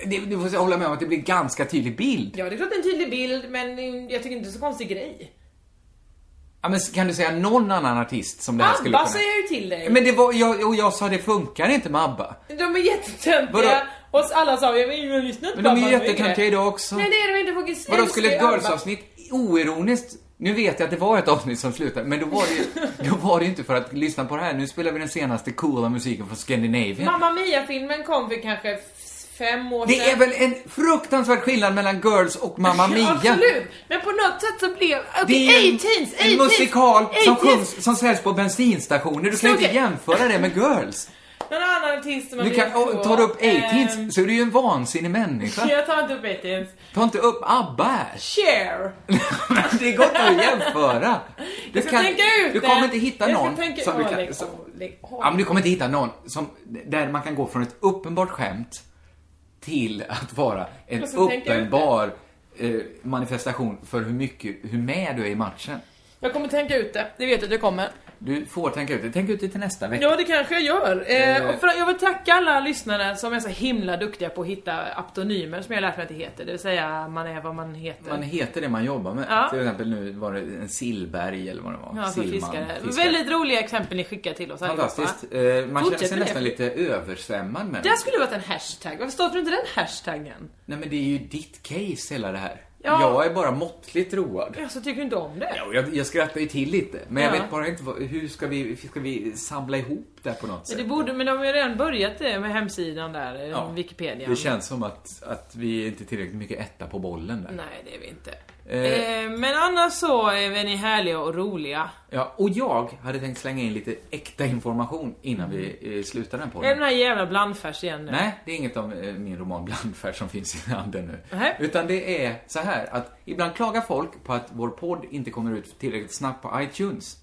Det- Du får hålla med om att det blir ganska tydlig bild. Ja, det är klart en tydlig bild, men jag tycker inte det är så konstig grej. Ja, men kan du säga någon annan artist som det här skulle ABBA kunna... säger jag ju till dig. Men det var, jag, och jag sa det funkar inte med ABBA. De är jättetöntiga. Och alla sa ju, men jag har lyssnat Men på de är ju mycket." jättetöntiga idag också. Nej, det är de inte. Folk Vadå, skulle ett. Girls-avsnitt oironiskt nu vet jag att det var ett avsnitt som slutade, men då var det ju, (laughs) då var det ju inte för att lyssna på det här. Nu spelar vi den senaste coola musiken från Scandinavian. Mamma Mia-filmen kom för kanske fem år Det sedan. är väl en fruktansvärd skillnad mellan Girls och Mamma Mia? Absolut! Men på något sätt så blev... Det Okej, är en, 18s! en 18s, musikal som, 18s. sjungs, som säljs på bensinstationer. Du kan ju inte jämföra det med Girls. Någon annan artist som har Du kan, på, tar du upp ehm, 18s så är du ju en vansinnig människa. (laughs) Jag tar inte upp 18s. Ta inte upp ABBA här. Cher! (laughs) Det går inte att jämföra. Du, Jag ut du kommer inte hitta Jag någon tänka- som du kan... lägg Som, av. ja, men du kommer inte hitta någon som, där man kan gå från ett uppenbart skämt till att vara en Jag uppenbar eh, manifestation för hur mycket, hur med du är i matchen. Jag kommer tänka ut det. Det vet jag att jag kommer. Du får tänka ut det. Tänk ut det till nästa vecka. Ja, det kanske jag gör. Eh, Eh. och för, jag vill tacka alla lyssnare som är så himla duktiga på att hitta aptonymer som jag lärt mig att det heter. Det vill säga, man är vad man heter. Man heter det man jobbar med. Ja. Till exempel nu var det en sillberg eller vad det var. Ja, som Sillman, fiskare. fiskare. Väldigt roliga exempel ni skickar till oss. Fantastiskt. Eh, man känner Fortsätt sig med nästan lite översvämmad med det. Det skulle varit en hashtag. Varför startar du inte den hashtaggen? Nej men det är ju ditt case hela det här. Ja. Jag är bara måttligt road. Ja, så tycker du inte om det? Ja, jag, jag skrattar ju till lite. Men jag Ja. vet bara inte vad, hur ska vi, ska vi samla ihop det på något sätt? det borde, men de har ju redan börjat det med hemsidan där, Ja. Wikipedia. Det känns som att, att vi inte är tillräckligt mycket etta på bollen där. Nej, det är vi inte. Eh. Eh, men annars så är ni härliga och roliga. Ja, och jag hade tänkt slänga in lite äkta information innan vi eh, slutar den Är det podden. den här jävla blandfärs igen nu? Nej, det är inget av eh, min roman Blandfärg som finns i handen nu. Nej. Utan det är så här att ibland klagar folk på att vår podd inte kommer ut tillräckligt snabbt på iTunes.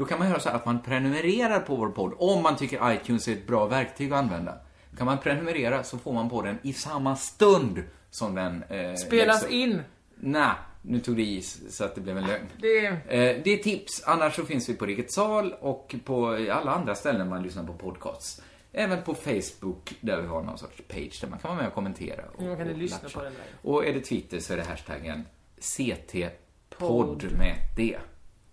Då kan man göra så att man prenumererar på vår podd om man tycker iTunes är ett bra verktyg att använda. Då kan man prenumerera så får man på den i samma stund som den eh, Spelas in. Nej, nu tog det i så att det blev en lögn. Det är... Eh, det är tips. Annars så finns vi på Rikets Sal och på alla andra ställen man lyssnar på podcasts. Även på Facebook där vi har någon sorts page där man kan vara med och kommentera. Och, Man kan och lyssna latcha. på den där. Och är det Twitter så är det hashtaggen CT-podd Podd. med D.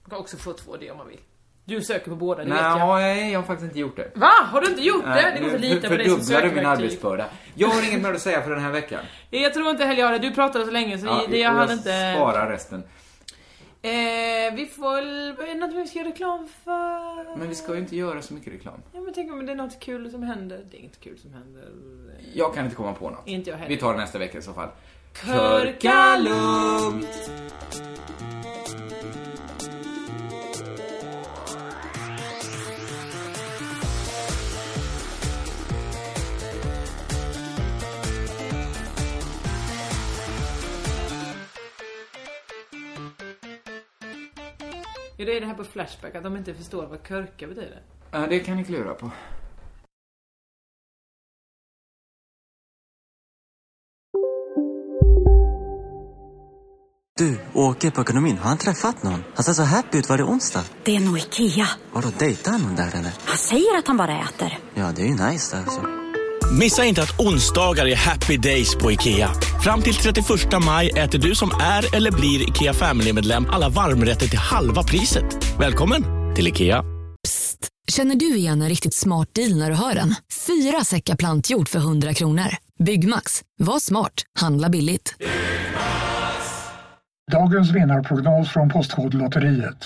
Man kan också få två d om man vill. Du söker på båda, det vet jag. nej, jag har faktiskt inte gjort det. Va? Har du inte gjort det? Det går för lite på dig som fördubblar du min sökverktyg. arbetsbörda. Jag har inget mer att säga för den här veckan. (laughs) Jag tror inte heller jag har det. Du pratade så länge så Ja, det jag hann inte... sparar resten. Eh, vi får väl... Är det något vi ska göra reklam för? Men vi ska ju inte göra så mycket reklam. Ja men tänk om det är något kul som händer. Det är inte kul som händer. Jag kan inte komma på något. Inte jag heller. Vi tar det nästa vecka i så fall. Körka lugnt! Ja, det är det här på Flashback, att de inte förstår vad körka betyder. Ja, det kan ni klura på. Du, åker på ekonomin. Har han träffat någon? Han ser så happy ut. Var det onsdag? Det är nog Ikea. Har du dejtat någon där eller? Han säger att han bara äter. Ja, det är ju nice där alltså. Missa inte att onsdagar är happy days på IKEA. Fram till 31 maj äter du som är eller blir IKEA Family-medlem alla varmrätter till halva priset. Välkommen till IKEA. Känner du igen en riktigt smart deal när du hör den? Fyra säckar plantjord för 100 kronor. Byggmax. Var smart. Handla billigt. Dagens vinnarprognos från Postkodlotteriet.